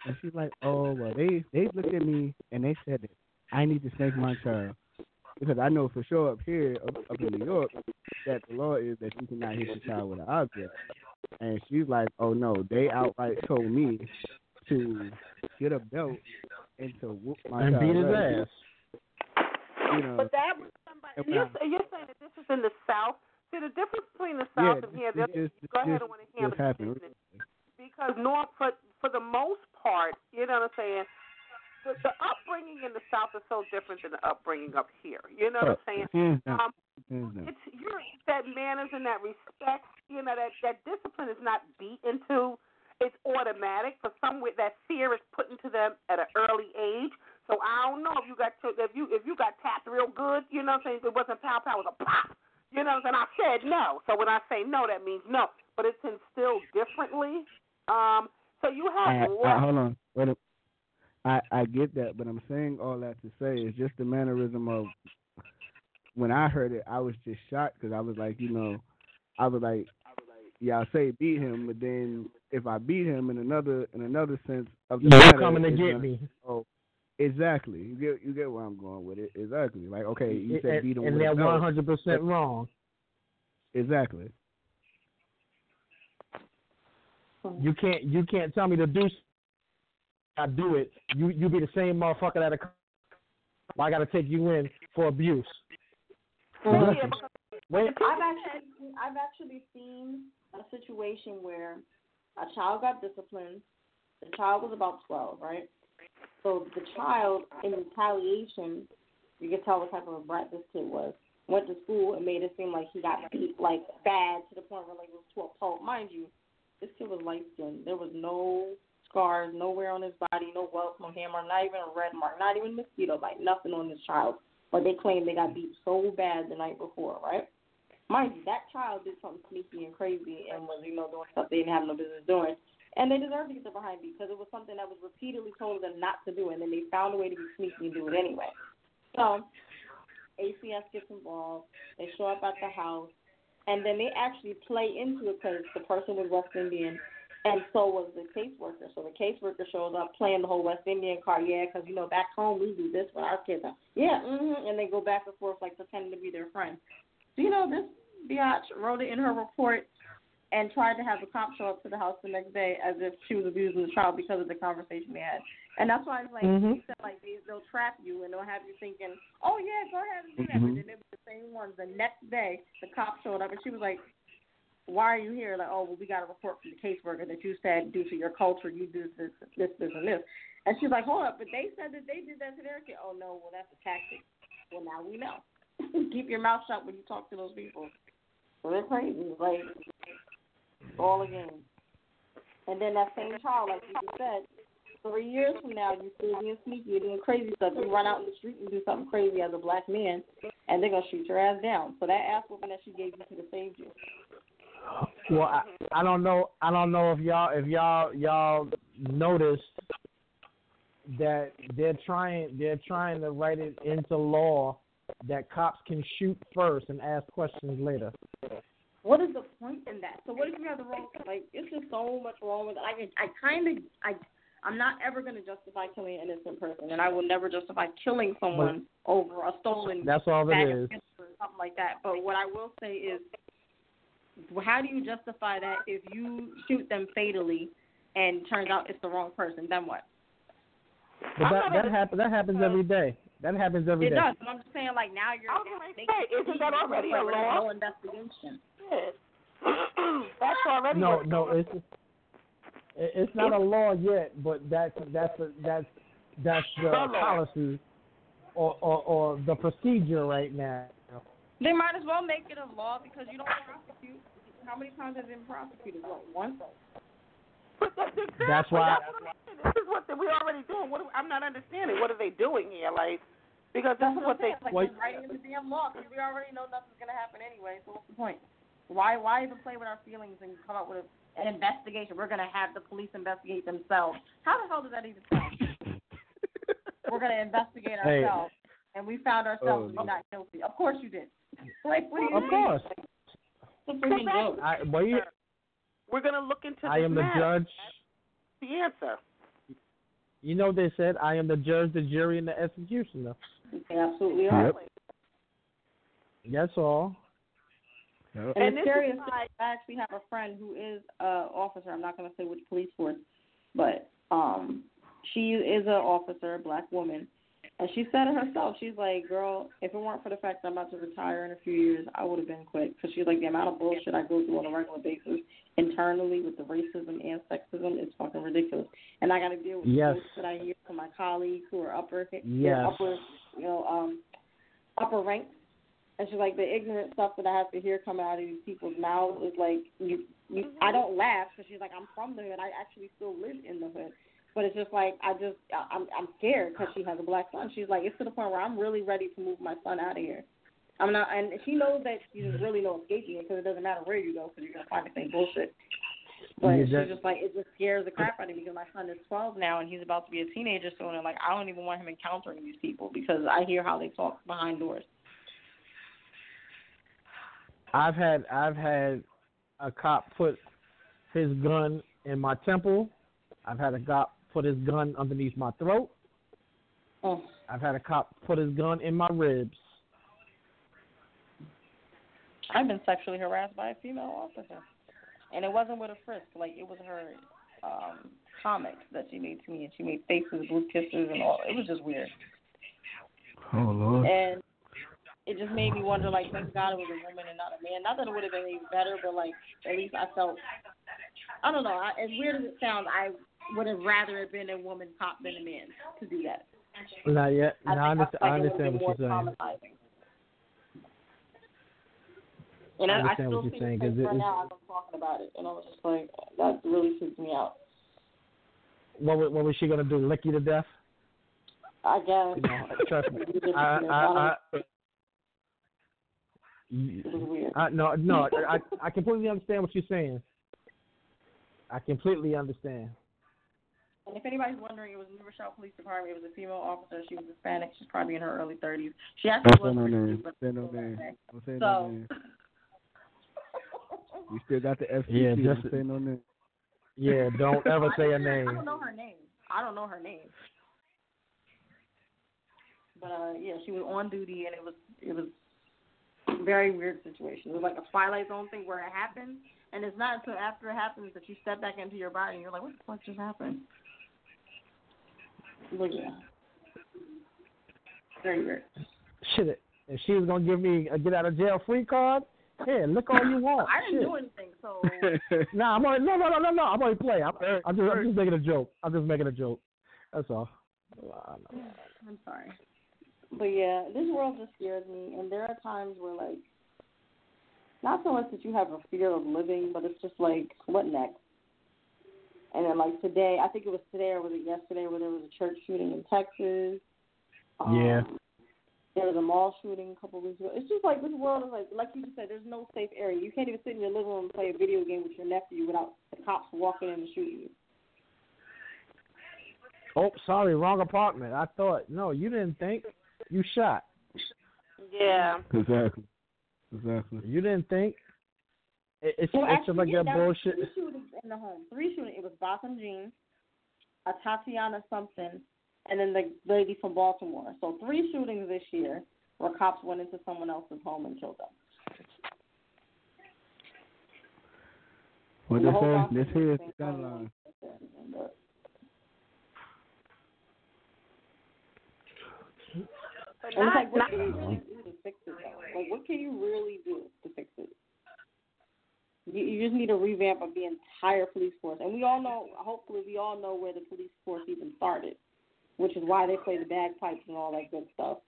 And she's like, oh well, they they looked at me and they said that I need to spank my child because I know for sure up here up, up in New York that the law is that you cannot hit your child with an object. And she's like, oh no, they outright told me to get a belt and to whoop my And child beat his ass. ass. You know, But that was somebody. And And you're, and you're saying that this is in the South. See, the difference between the yeah, South and here. this, this- this, go ahead and want to handle this happened. because North, for for the most part, you know what I'm saying. The, the upbringing in the South is so different than the upbringing up here. You know what I'm saying? Down. Um, it's you're that manners and that respect. You know that that discipline is not beat into. It's automatic. For some, with that fear is put into them at an early age. So I don't know if you got to, if you if you got tapped real good. You know what I'm saying? It wasn't pow pow. It was a pop. You know what I'm saying? I said no. So when I say no, that means no. But it's instilled differently. Um. So you have I, less. hold on. Wait a, I I get that, but I'm saying all that to say is just the mannerism of when I heard it, I was just shocked because I was like, you know, I was like, yeah, I say beat him, but then if I beat him in another in another sense of the You're matter, coming to get gonna- me. Oh, exactly. You get you get where I'm going with it. Exactly. Like okay, you said beat him and with they're one hundred percent wrong. Exactly. Hmm. You can't you can't tell me to do. I do it. You you be the same motherfucker that. I got to take you in for abuse. Oh, yeah, Wait, I've actually I've actually seen a situation where a child got disciplined. The child was about twelve, right? So the child, in retaliation, you could tell what type of a brat this kid was. Went to school and made it seem like he got beat like bad to the point where like it was to a pulp. Mind you, this kid was light skinned. There was no scars, nowhere on his body, no welt, no hammer, not even a red mark, not even mosquito bite, nothing on this child. But they claim they got beat so bad the night before, right? Mind you, that child did something sneaky and crazy and was, you know, doing stuff they didn't have no business doing. And they deserve to get their behind beat because it was something that was repeatedly told them not to do, and then they found a way to be sneaky and do it anyway. So ACS gets involved. They show up at the house, and then they actually play into it because the person was West Indian, and so was the caseworker. So the caseworker shows up playing the whole West Indian card, yeah, because you know back home we do this with our kids. Yeah, mhm, and they go back and forth like pretending to be their friend. So, you know, this biatch wrote it in her report and tried to have the cop show up to the house the next day as if she was abusing the child because of the conversation they had. And that's why it's like Mhm. he said like they they'll trap you and they'll have you thinking, Oh yeah, go ahead and do that Mhm. but then they were the same ones. The next day the cop showed up and she was like, Why are you here? Like, oh well we got a report from the caseworker that you said due to your culture you do this this, this and this and she's like, Hold up, but they said that they did that to their kid. Oh no, well that's a tactic. Well now we know. <laughs> Keep your mouth shut when you talk to those people. So they're crazy. Like all a game. And then that same child, like you said, three years from now, you still being sneaky, you're doing crazy stuff. You run out in the street and do something crazy as a black man, and they're gonna shoot your ass down. So that ass whooping that she gave you could have saved you. Well, I, I don't know. I don't know if y'all if y'all y'all noticed that they're trying they're trying to write it into law that cops can shoot first and ask questions later. What is the point in that? So what if you have the wrong? Like, it's just so much wrong with it. I I kind of I. I'm not ever going to justify killing an innocent person, and I will never justify killing someone over a stolen That's all it is. something like that. But what I will say is, how do you justify that if you shoot them fatally and turns out it's the wrong person? Then what? But that that happens that happens every uh, day. That happens every it day. does. But I'm just saying, like now you're. How can I say? Isn't that already a There's law? No investigation. Yes. <clears throat> That's already No, what's no, going it's it- it's not a law yet, but that's that's a, that's that's the The policy or, or or the procedure right now. They might as well make it a law because you don't prosecute. How many times has it been prosecuted? What once? That's why. This is what they, we're already doing. What do- I'm not understanding. What are they doing here? Like, because this is what they. Like Well- they're writing in the damn law because we already know nothing's gonna happen anyway. So what's the point? Why why even play with our feelings and come up with a, an investigation? We're gonna have the police investigate themselves. How the hell does that even sound? We're gonna investigate Hey. ourselves, and we found ourselves to Oh. be not guilty. Of course you did. Like what do you Of mean? course. It's a freaking joke. I, well, you, We're gonna look into. I this am the matter. judge. The answer. You know they said I am the judge, the jury, and the executioner. They absolutely are. Yep. That's all. Yep. And, And the this is scariest why- I actually have a friend who is a officer. I'm not going to say which police force, but um, she is an officer, a black woman, and she said it herself. She's like, "Girl, if it weren't for the fact that I'm about to retire in a few years, I would have been quit." Because she's like, the amount of bullshit I go through on a regular basis internally with the racism and sexism is fucking ridiculous. And I got to deal with Yes. the that I hear from my colleagues who are upper, Yes. upper, you know, um, upper ranks and she's like, the ignorant stuff that I have to hear come out of these people's mouths is like, you, you. I don't laugh because she's like, I'm from the hood. I actually still live in the hood, but it's just like I just, I'm, I'm scared because she has a black son. She's like, it's to the point where I'm really ready to move my son out of here. I'm not, and she knows that there's really no escaping it because it doesn't matter where you go because you're gonna find the same bullshit. But Yeah, she's just like, it just scares the crap out of me because my son is 12 now and he's about to be a teenager soon, and like I don't even want him encountering these people because I hear how they talk behind doors. I've had I've had a cop put his gun in my temple. I've had a cop put his gun underneath my throat. Oh. I've had a cop put his gun in my ribs. I've been sexually harassed by a female officer, and it wasn't with a frisk. Like it was her um comics that she made to me, and she made faces, blue kisses, and all. It was just weird, Oh Lord. and it just made me wonder. Like, thank God it was a woman and not a man. Not that it would have been any better, but like at least I felt. I don't know. I, as weird as it sounds, I would have rather it been a woman cop than a man to do that. Not yet. I No, I, understand, I I feel like it understand what you're saying. And I, I I understand still what you're saying, the 'cause face it right now as I'm talking about it, and I was just like, that really freaked me out. What wa- what was she gonna do? Lick you to death? I guess. You know, <laughs> trust me. I I I. It. I no no I I completely understand what you're saying. I completely understand. And if anybody's wondering, it was New Rochelle Police Department. It was a female officer. She was Hispanic. She's probably in her early 30s. She actually Don't say was no name. cute, but Say no name. Don't say no name. <laughs> We still got the FCC. Yeah, Don't just- say no name. Yeah, <laughs> don't ever say a I name. I don't know her name. I don't know her name. But uh, yeah, she was on duty, and it was it was a very weird situation. It was like a Twilight Zone thing where it happened, and it's not until after it happens that you step back into your body and you're like, what the fuck just happened? But yeah, very weird. Shit, if she was gonna give me a get out of jail free card, yeah, look all you want. <laughs> I didn't Shit. do anything, so <laughs> Nah, I'm only, no, no, no, no, no. I'm only playing. I'm, I'm just, I'm just making a joke. I'm just making a joke. That's all. I'm sorry. But yeah, this world just scares me, and there are times where like, not so much that you have a fear of living, but it's just like, what next? And then like today, I think it was today or was it yesterday, where there was a church shooting in Texas. Um, Yeah. There was a mall shooting a couple of weeks ago. It's just like this world is like, like you just said, there's no safe area. You can't even sit in your living room and play a video game with your nephew without the cops walking in and shooting you. Oh, sorry, wrong apartment. I thought no, you didn't think. You shot. Yeah. Exactly. Exactly. You didn't think. It, it's Well, it's actually, like yeah, that bullshit. Three shootings in the home. Three shootings. It was Botham Jean, a Tatiana something, and then the lady from Baltimore. So three shootings this year where cops went into someone else's home and killed them. What And they say? Botham This Jean here is thing the gun going on. line. But it's not, like, not, really do to fix it? Though? Like, what can you really do to fix it? You, you just need a revamp of the entire police force, and we all know. Hopefully, we all know where the police force even started, which is why they play the bagpipes and all that good stuff,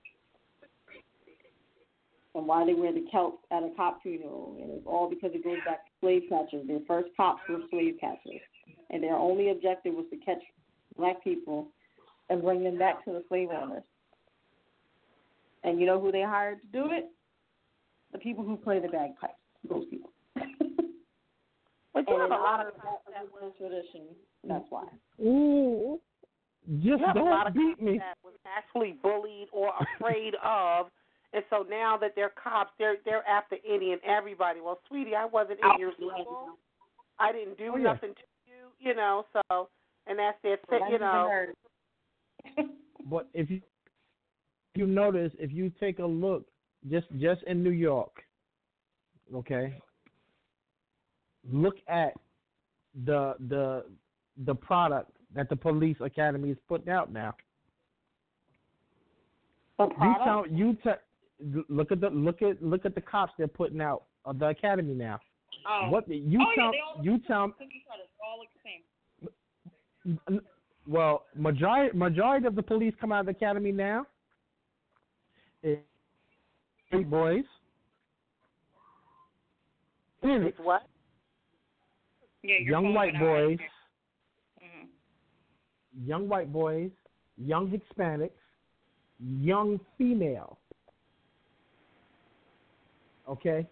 and why they wear the kilts at a cop funeral, and it's all because it goes back to slave catchers. Their first cops were slave catchers, and their only objective was to catch black people and bring them back to the slave owners. And you know who they hired to do it? The people who play the bagpipes. Those people. <laughs> but you and have a lot of of that that was tradition. That's why. Ooh, just you have a lot don't of beat me. that was actually bullied or afraid <laughs> of, and so now that they're cops, they're they're after any and everybody. Well, sweetie, I wasn't in your school. I didn't do Oh, yeah. nothing to you, you know. So, and that's it. Well, you know. <laughs> But if you if you notice, if you take a look, just just in New York, okay, look at the the the product that the police academy is putting out now. The You product? tell you te- look at the look at look at the cops they're putting out of the academy now. Oh. What you oh, tell yeah, you tell cookie all look the same. Well, majority majority of the police come out of the academy now. Is white boys. Phoenix, It's what? Yeah, your young white went out. boys, Mhm. young white boys, young Hispanics, young female. Okay.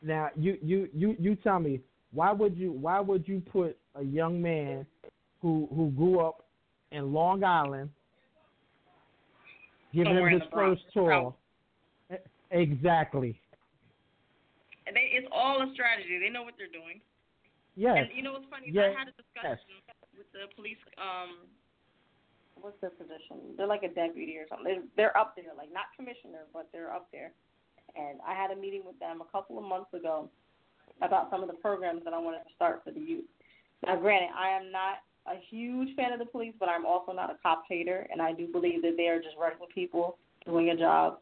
Now you you you you tell me why would you why would you put a young man who who grew up in Long Island giving Somewhere him in his first tour? E- Exactly. And they, it's all a strategy. They know what they're doing. Yes. And you know what's funny? Yes. I had a discussion with the police. Um, What's their position? They're like a deputy or something. They're, they're up there, like not commissioner, but they're up there. And I had a meeting with them a couple of months ago about some of the programs that I wanted to start for the youth. Now, granted, I am not a huge fan of the police, but I'm also not a cop hater, and I do believe that they are just regular people doing a job.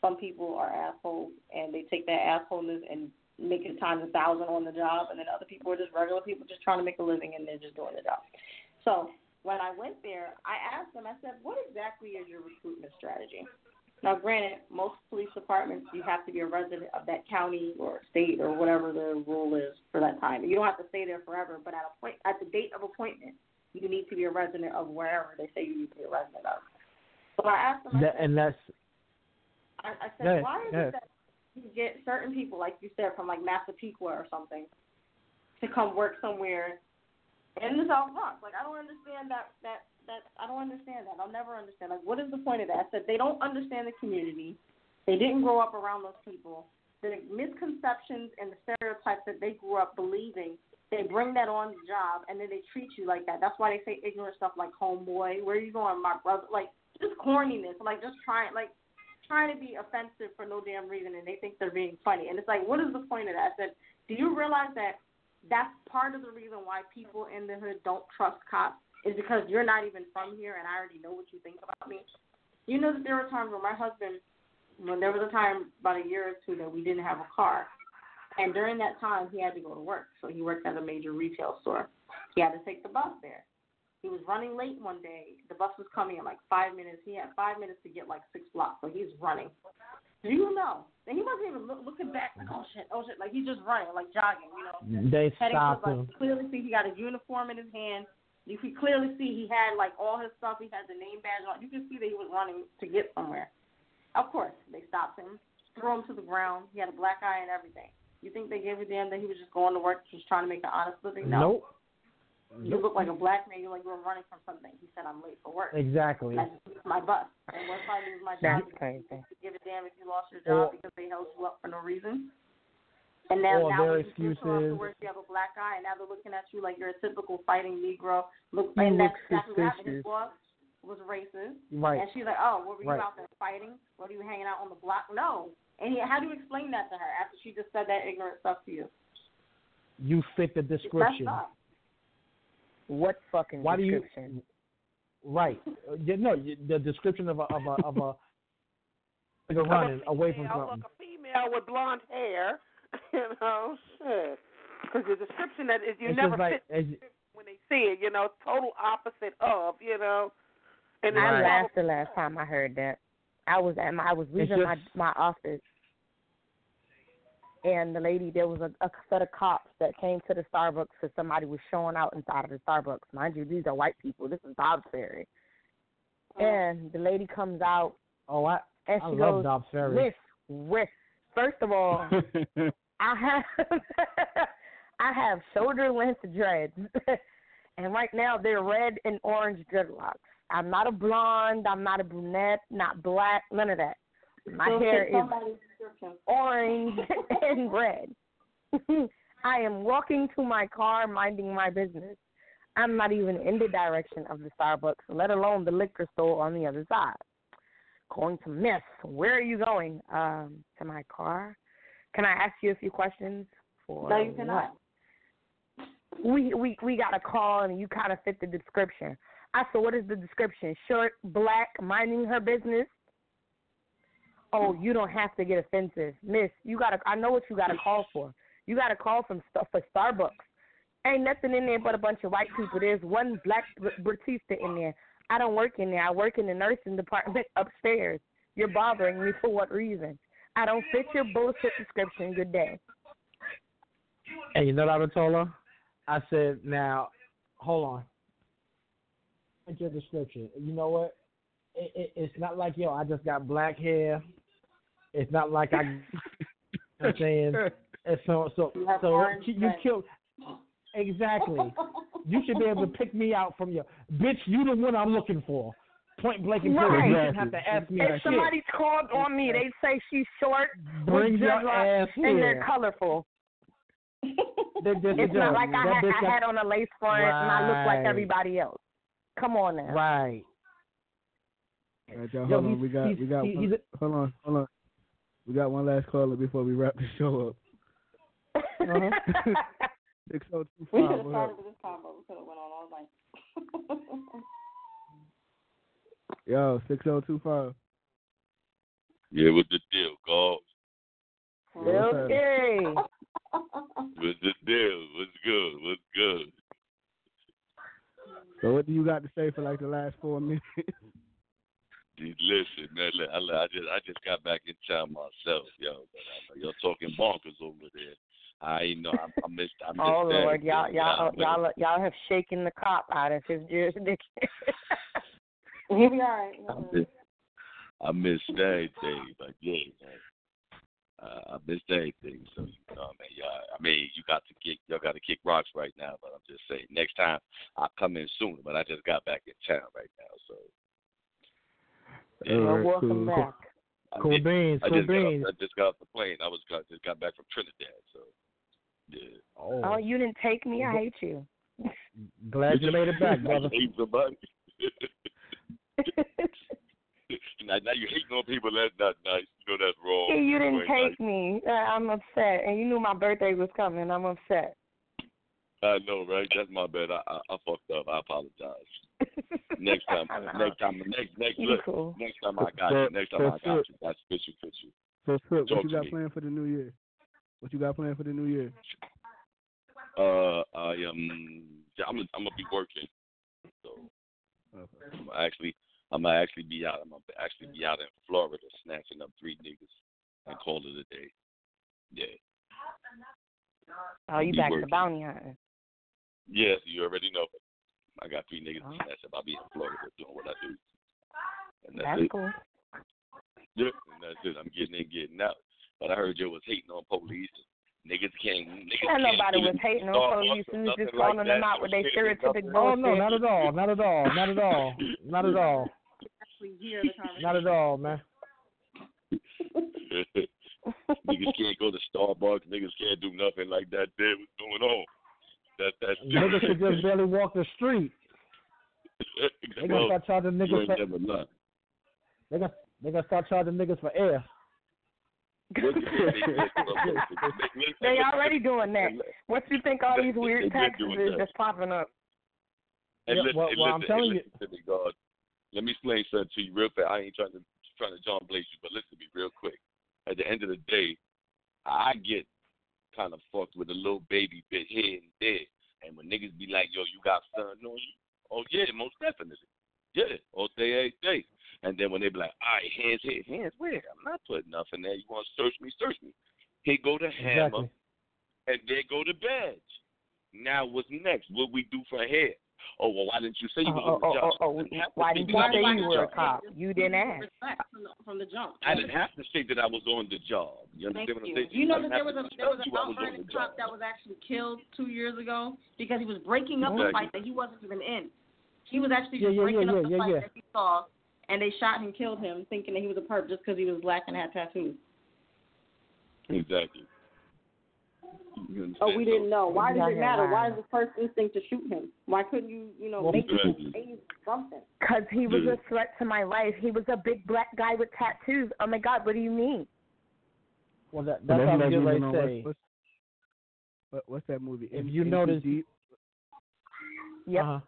Some people are assholes, and they take that assholeness and make it times a thousand on the job, and then other people are just regular people just trying to make a living, and they're just doing the job. So when I went there, I asked them, I said, what exactly is your recruitment strategy? Now, granted, most police departments, you have to be a resident of that county or state or whatever the rule is for that time. You don't have to stay there forever, but at a point, at the date of appointment, you need to be a resident of wherever they say you need to be a resident of. So I asked them, I That, said, and that's I, I said, Yes, why is yes. it that you get certain people, like you said, from like Massapequa or something, to come work somewhere in the South Bronx? Like, I don't understand that. That that I don't understand that. I'll never understand. Like, what is the point of that? Said they don't understand the community. They didn't grow up around those people. The misconceptions and the stereotypes that they grew up believing, they bring that on the job, and then they treat you like that. That's why they say ignorant stuff like homeboy. Where you going, my brother? Like just corniness. Like just trying like trying to be offensive for no damn reason, and they think they're being funny. And it's like, what is the point of that? I said, do you realize that that's part of the reason why people in the hood don't trust cops is because you're not even from here, and I already know what you think about me. You know that there were times where my husband, when there was a time about a year or two that we didn't have a car, and during that time he had to go to work. So he worked at a major retail store. He had to take the bus there. He was running late one day. The bus was coming in like five minutes. He had five minutes to get like six blocks, so he's running. Do you know? And he wasn't even look, looking back like, oh shit, oh shit, like he's just running, like jogging, you know. They stopped to the bus. him. Clearly see he got a uniform in his hand. You could clearly see he had like all his stuff. He had the name badge on. You could see that he was running to get somewhere. Of course, they stopped him, threw him to the ground. He had a black eye and everything. You think they gave a damn that he was just going to work, just trying to make an honest living? No. Nope. You look like a black man. You like you were running from something. He said, "I'm late for work." Exactly. And I just missed my bus. And what if I lose my That's job? crazy. You give a damn if you lost your job Or- because they held you up for no reason. And now, Or now their when you do show up to excuses. work, you have a black eye, and now they're looking at you like you're a typical fighting Negro. Look, You and that's exactly what happened. His boss was racist, Right. and she's like, "Oh, what were you Right. out there fighting? What are you hanging out on the block?" No. And he, how do you explain that to her after she just said that ignorant stuff to you? You fit the description. What fucking Why do you? description? Right. Uh, yeah, No, the description of a of a of a <laughs> nigga running away from female, something. Look, a female with blonde hair. <laughs> You know, shit. Because the description that is you It's never like fit it's, <laughs> when they see it. You know, total opposite of. You know. And I Right. laughed the last time I heard that. I was at my I was leaving my just- my office, and the lady there was a, a set of cops that came to the Starbucks because somebody was showing out inside of the Starbucks. Mind you, these are white people. This is Dobbs Ferry, oh. and the lady comes out oh, I and I she love goes, Dobbs Ferry. "Miss, Miss, first of all, <laughs> I have <laughs> I have shoulder length dreads, <laughs> and right now they're red and orange dreadlocks. I'm not a blonde. I'm not a brunette. Not black. None of that. My So hair is orange and red. I am walking to my car, minding my business. I'm not even in the direction of the Starbucks, let alone the liquor store on the other side. Going to Miss, where are you going? Um, to my car. Can I ask you a few questions? For No, you what? cannot. We we we got a call and you kind of fit the description. I said, what is the description? Short, black, minding her business. Oh, you don't have to get offensive, Miss. You got to. I know what you got to call for. You got to call from stuff for Starbucks. Ain't nothing in there but a bunch of white people. There's one black Br- Batista in there. I don't work in there. I work in the nursing department <laughs> upstairs. You're bothering me for what reason? I don't fit your bullshit description. Good day. And you know what I would told her? I said, now, hold on. Look your description. You know what? It, it, it's not like, yo, I just got black hair. It's not like I, <laughs> you know what I'm saying? <laughs> And so, so, You so you, you killed. Exactly. You should be able to pick me out from your bitch. You the one I'm looking for. Point blank and period. Right. You shouldn't have to ask me If somebody's called on me, they say she's short, Bring with your dreadlocks, ass and here. they're colorful. <laughs> They're just- It's not just- like I had, I had on a lace front and I look like everybody else. Come on now. Right. Right, y'all, Yo, hold on. We got we got he- one, he's hold on, hold on. We got one last caller before we wrap the show up. <laughs> Uh-huh. <laughs> Six oh two We five. should have started with this combo. We could have went on all night. <laughs> Yo, six oh two five. Yeah, what's the deal, God? Okay. <laughs> What's the deal? What's good? What's good? So what do you got to say for like the last four <laughs> minutes? Dude, Listen, man, look, I, I just I just got back in town myself, yo. But I know y'all talking bonkers over there. I know. I, I missed. I missed Oh that. Lord, y'all, y'all, y'all, y'all have shaken the cop out of his jurisdiction. <laughs> He'll be all right. I missed, I missed everything, but yeah, man. Uh, I missed everything. So you know, I mean, y'all, I mean, you got to kick, y'all got to kick rocks right now. But I'm just saying, next time I'll come in sooner. But I just got back in town right now, so. All well, right, welcome cool. back. I Cool did- beans, I cool just got off. I just got off the plane. I was got, just got back from Trinidad, so yeah. Oh, Oh, you didn't take me. I hate you. glad you made it back, <laughs> brother. hate somebody. <laughs> now, now you hating on people. That's not nice. You know that's wrong. Hey, you didn't ain't nice. take me. I'm upset, and you knew my birthday was coming. I'm upset. I know, right? That's my bad. I, I I fucked up. I apologize. Next <laughs> time, I know. next time, next next You look, cool. next time I got So- you. Next time so I got Sip- you. That's official, official. So Swizz, what you got me. planned for the new year? What you got planned for the new year? Uh, I um, I'm I'm gonna be working. So Okay. I'm actually I'm gonna actually be out. I'm gonna actually be out in Florida snatching up three niggas. and call it a day. Yeah. Oh, you Be back to working. bounty hunting? Yes, you already know. I got three niggas Oh. that's about being in Florida doing what I do. And that's, That's it. cool. Yeah, and that's it. I'm getting in, getting out. But I heard you was hating on police. Niggas can't. Niggas Yeah, can't nobody was it. hating on police. or We was just nothing like calling them out with their No shit, stereotypic nothing. Oh no, not at all, not at all, not at all, not at all, Actually hear the conversation. not at all, man. <laughs> niggas can't go to Starbucks. Niggas can't do nothing like that. There, what's going on? That that's Niggas could just <laughs> barely walk the street. They gonna start charging niggas ain't for never they gonna they gonna start charging niggas for air. What you think they- They already doing that. What you think all these weird taxes is that. just popping up? And Yeah, listen, well- and well, I'm listen, telling and you- to me, God. Let me explain something to you real fast. I ain't trying to trying to John Blaze you, but listen to me real quick. At the end of the day, I get kind of fucked with a little baby bit here and there. And when niggas be like, yo, you got something on you? Oh, yeah, most definitely. Yeah, all day, every day. And then when they be like, all right, hands here, hands where? I'm not putting nothing there. You want to search me, search me. He go to hammer, Exactly. and there go the badge. Now what's next? What we do for hair? Oh, well, why didn't you say you was Oh, on the oh, job? oh, oh, oh I didn't have to why didn't you say you were a cop? You didn't ask. From the, from the jump. I didn't have to say that I was on the job. You Thank understand what I'm you. saying? You know that there was a to there was tell a you was the cop that was actually killed two years ago because he was breaking up a fight that he wasn't even in. He was actually Yeah, just yeah, breaking yeah, up the yeah, fight yeah. that he saw, and they shot and killed him, thinking that he was a perp just because he was black and had tattoos. Exactly. Oh, we didn't know. Why does it matter? Why is the first instinct to shoot him? Why couldn't you, you know, make him Exactly. say something? Because he was a threat to my life. He was a big black guy with tattoos. Oh my God, what do you mean? Well, that, But that's what I was like getting ready moving to say. What's, what's, what's that movie? If In- you Into notice- deep, Yep. Uh-huh.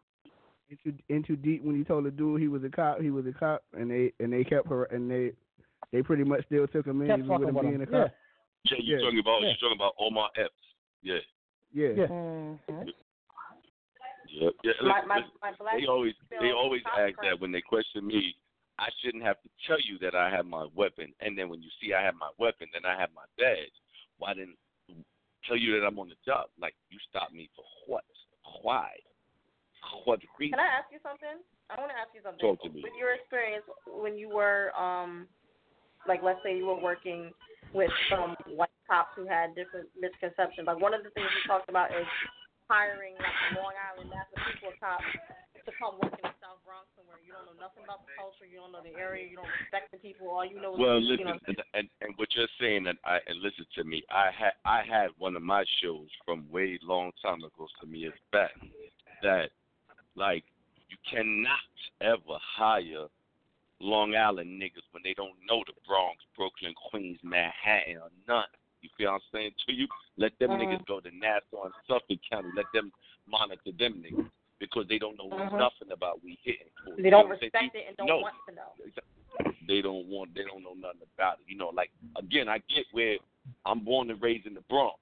Into In Too Deep when he told the dude he was a cop, he was a cop, and they and they kept her and they they pretty much still took him in Kept even with him being him. a cop. Yeah, you Yeah. talking about Yeah. you talking about Omar Epps. Yeah. Yeah. Yeah. Mm-hmm. Yeah. yeah. My, my, my black they always they always ask friend- that when they question me. I shouldn't have to tell you that I have my weapon, and then when you see I have my weapon, then I have my badge. Why didn't tell you that I'm on the job? Like you stopped me for what? Why? Can I ask you something? I want to ask you something. Talk to me. With your experience when you were, um, like, let's say you were working with some white cops who had different misconceptions. Like, one of the things we talked about is hiring like Long Island Massapequa cop to come work in the South Bronx somewhere. You don't know nothing about the culture. You don't know the area. You don't respect the people. All you know is Well, you listen, know. and, and and what you're saying, and I and listen to me. I had I had one of my shows from way long time ago, some years back, that like you cannot ever hire Long Island niggas when they don't know the Bronx, Brooklyn, Queens, Manhattan, or none. You feel what I'm saying to you? Let them Mhm. niggas go to Nassau and Suffolk County. Let them monitor them niggas because they don't know Mhm. nothing about we hitting. They don't know respect it and don't No want to know. they don't want they don't know nothing about it. You know, like again, I get where I'm born and raised in the Bronx.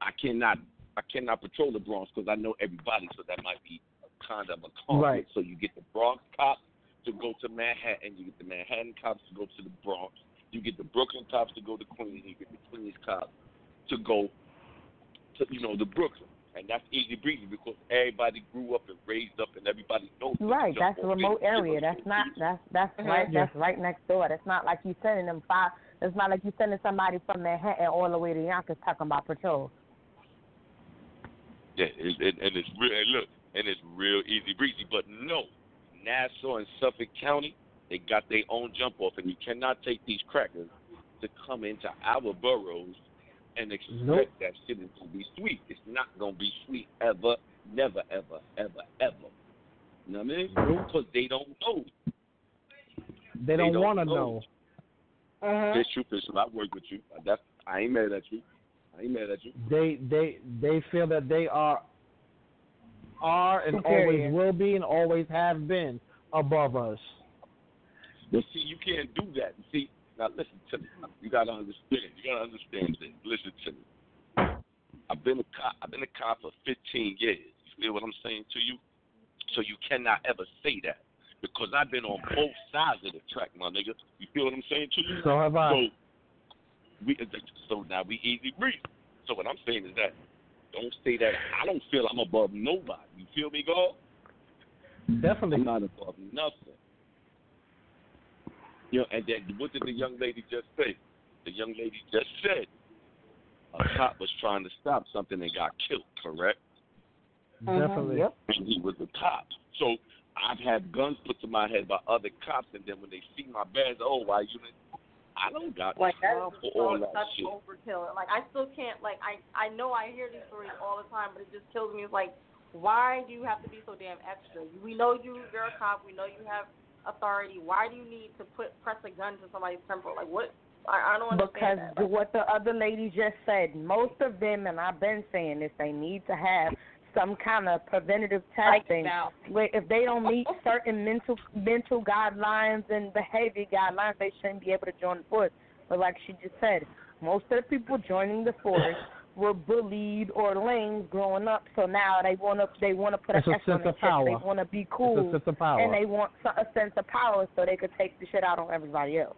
I cannot I cannot patrol the Bronx because I know everybody, so that might be kind of a conflict. Right. So you get the Bronx cops to go to Manhattan, you get the Manhattan cops to go to the Bronx, you get the Brooklyn cops to go to Queens, you get the Queens cops to go to you know the Brooklyn. And that's easy breezy because everybody grew up and raised up and everybody knows. Right, that's a remote area. That's not that's that's Mhm. right that's right next door. That's not like you sending them five. It's not like you sending somebody from Manhattan all the way to Yonkers talking about patrol. Yeah, it, it, and it's real. And look, and it's real easy breezy. But no, Nassau and Suffolk County, they got their own jump off, and you cannot take these crackers to come into our boroughs and expect Nope. that shit is gonna be sweet. It's not gonna be sweet ever, never, ever, ever, ever. You know what I mean? Because they don't know. They don't, don't want to know. know. Fish you, fish you. I work with you. That's I ain't mad at you. I ain't mad at you. They they they feel that they are are and Superior. always will be and always have been above us. But see, you can't do that. See, now listen to me. You gotta understand. You gotta understand this. Listen to me. I've been a cop. I've been a cop for 15 years. You feel what I'm saying to you? So you cannot ever say that because I've been on both sides of the track, my nigga. You feel what I'm saying to you? So have I. So we so now we easy breathe. So what I'm saying is that don't say that I don't feel I'm above nobody. You feel me, God? Definitely. I'm not above nothing. You know, and then what did the young lady just say? The young lady just said a cop was trying to stop something and got killed, correct? Mm-hmm. Definitely. Yep. And he was a cop. So I've had guns put to my head by other cops, and then when they see my badge, oh, why you? I don't got Like that time is for all that such shit. overkill. Like I still can't. Like I I know I hear these stories all the time, but it just kills me. It's like, why do you have to be so damn extra? We know you. You're a cop. We know you have authority. Why do you need to put press a gun to somebody's temple? Like what? I, I don't Because understand that. what the other lady just said, most of them, and I've been saying this, they need to have some kind of preventative testing. Where if they don't meet <laughs> certain mental mental guidelines and behavior guidelines, they shouldn't be able to join the force. But like she just said, most of the people joining the force <laughs> were bullied or lame growing up, so now they want to they want to put It's a a S on sense their of power. They want to be It's cool, a sense of power. and they want a sense of power so they could take the shit out on everybody else.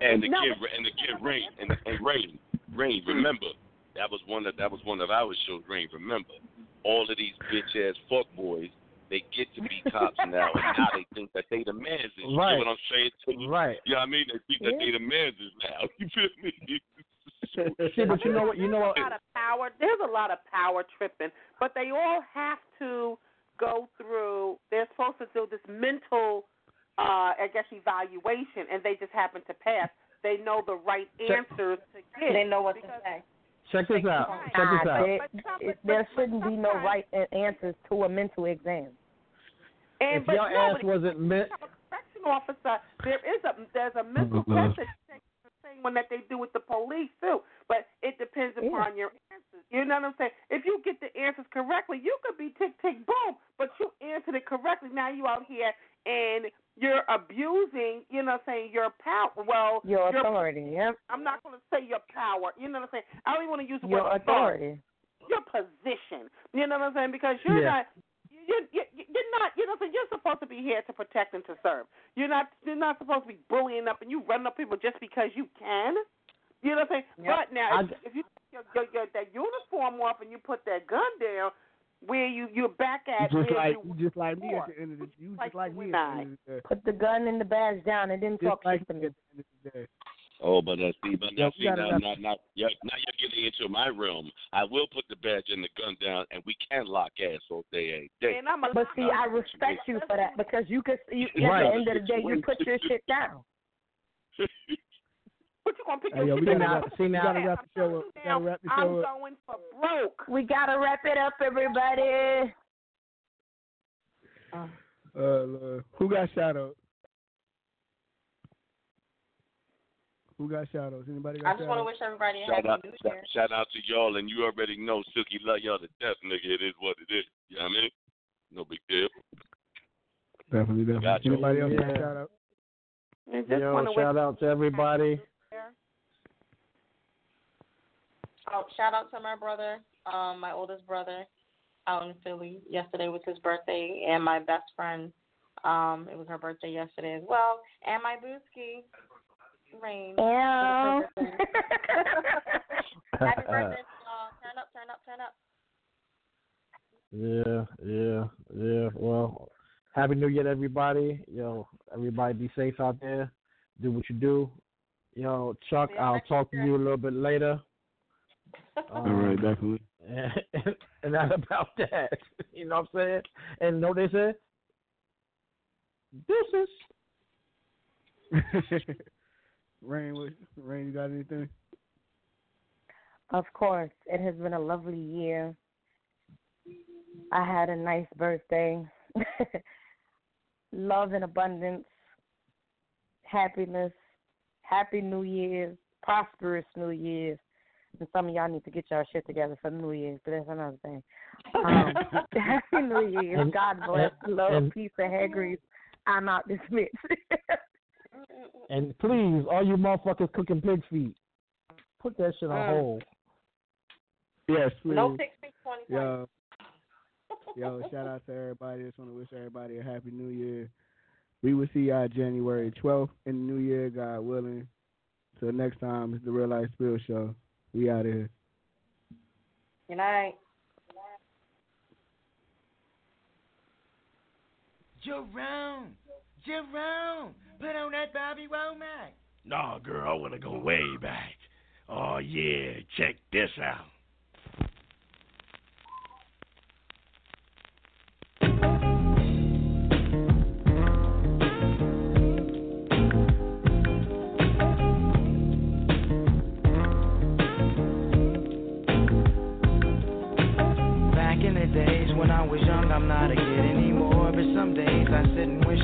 And the No, kid and the kid Rain and, and Rain Rain. Remember that was one of that was one of our shows. Rain. Remember all of these bitch ass fuck boys. They get to be cops now, and now they think that they the mans. You Right. know what I'm saying? to you? Right. You know what I mean? They think that they the mans now. <laughs> You feel me? See, but you know what? You know what? There's a lot of power. There's a lot of power tripping, but they all have to go through. They're supposed to do this mental, uh, I guess, evaluation, and they just happen to pass. They know the right answers to get. They know what to say. Check this out. Check this out. there- it- there shouldn't be no right answers to a mental exam. And If but your no, ass but wasn't meant, correction officer, there is a there's a mental test that the same one that they do with the police too. But it depends upon your answers. You know what I'm saying? If you get the answers correctly, you could be tick tick boom, but you answered it correctly. Now you out here and you're abusing, you know what I'm saying, your power. Well, Your authority, yep. I'm not going to say your power. You know what I'm saying? I don't even want to use the Your word authority. your position. You know what I'm saying? Because you're Yeah. not. You're, you're, you're not. You know, what I'm saying? you're supposed to be here to protect and to serve. You're not. You're not supposed to be bullying up and you running up people just because you can. You know what I'm saying? Yep. But now, I- if, if you take your, your, your that uniform off and you put that gun down, where you you're back at just like you you just like me at the end of the you just like me at the end of the day. Put the gun and the badge down and then Just talk like to me me. at the end of the day. Oh, but uh, see, but now see we gotta now, wrap- now, now, yeah, now you're getting into my realm. I will put the badge and the gun down, and we can lock ass all day, every day. And I'm a But see, I respect you for that because you could. You, at the end of the day, you put your shit down. <laughs> But you gonna pick Hey, yo, your we shit gotta up. wrap, we gotta wrap the show up. Gotta wrap the I'm up. going for broke. We gotta wrap it up, everybody. Uh, Lord. who got shout outs? Who got shout outs? Anybody got I just shout want to wish everybody a Shout happy out, New Year. shout out to y'all, and you already know Silky love y'all to death, nigga. It is what it is. You know what I mean? No big deal. Definitely, definitely. Got you. Anybody else got Yeah. shout out? Yo, want wish shout out to everybody. Oh, shout out to my brother, um, my oldest brother, out in Philly. Yesterday was his birthday, and my best friend, um, it was her birthday yesterday as well, and my booski, Rain. Yeah. Happy <laughs> birthday, y'all! Turn up, turn up, turn up. Yeah, yeah, yeah. Well, happy New Year, to everybody. Yo, everybody be safe out there. Do what you do. Yo, Chuck, I'll talk to you a little bit later. All right, <laughs> definitely. And, and that's about that. <laughs> You know what I'm saying? And know they said, is. <laughs> Rain, what, Rain, you got anything? Of course, it has been a lovely year. I had a nice birthday. Love and abundance, happiness, happy New Year's, prosperous New Year's. And some of y'all need to get y'all shit together for New Year's, but that's another thing. <laughs> Um, <laughs> happy New Year's. And- God bless. and- Love, and- peace, and hair grease. I'm out this bitch. <laughs> And please, all you motherfuckers cooking pig feet, put that shit on Mm. hold. Yes, please. No pig feet 2020. Yo, yo, shout out to everybody. Just want to wish everybody a happy New Year. We will see y'all January 12th in the New Year, God willing. Till next time, it's the Real Life Spill Show. We out of here. Good night. Jerome, Jerome, put on that Bobby Womack. Nah, girl, I want to go way back. Oh, yeah, check this out. Was young, I'm not a kid anymore. But some days I sit and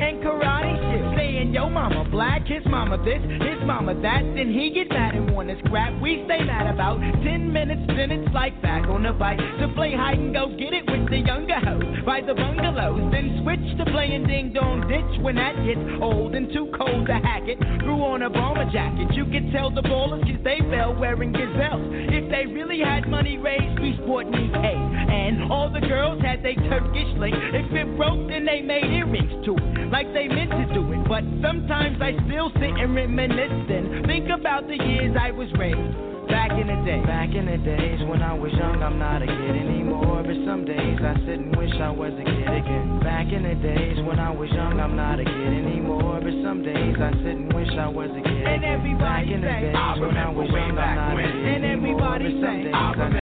and karate shit. Saying, yo, mama black, his mama this, his mama that. Then he get mad and wanna scrap. We stay mad about 10 minutes, then it's like back on the bike to play hide and go get it with the younger hoes by the bungalows. Then switch to playing ding dong ditch when that gets old and too cold to hack it. Grew on a bomber jacket. You could tell the ballers cause they fell wearing gazelles. If they really had money raised, we sport K. And all the girls had they Turkish link. If it broke, then they made earrings to it, like they meant to do it. But sometimes I still sit and reminisce and think about the years I was raised. Back in the day. Back in the days when I was young, I'm not a kid anymore. But some days I sit and wish I was a kid again. Back in the days when I was young, I'm not a kid anymore. But some days I sit and wish I was a kid. And again. everybody Back in the days I when I was way young, I'm back not a when. kid And anymore. everybody But some say, days I I remember.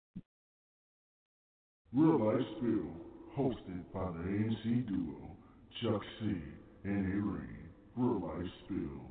Real Life Spill, hosted by the ANC duo Chuck C and A Rain. Real Life Spill.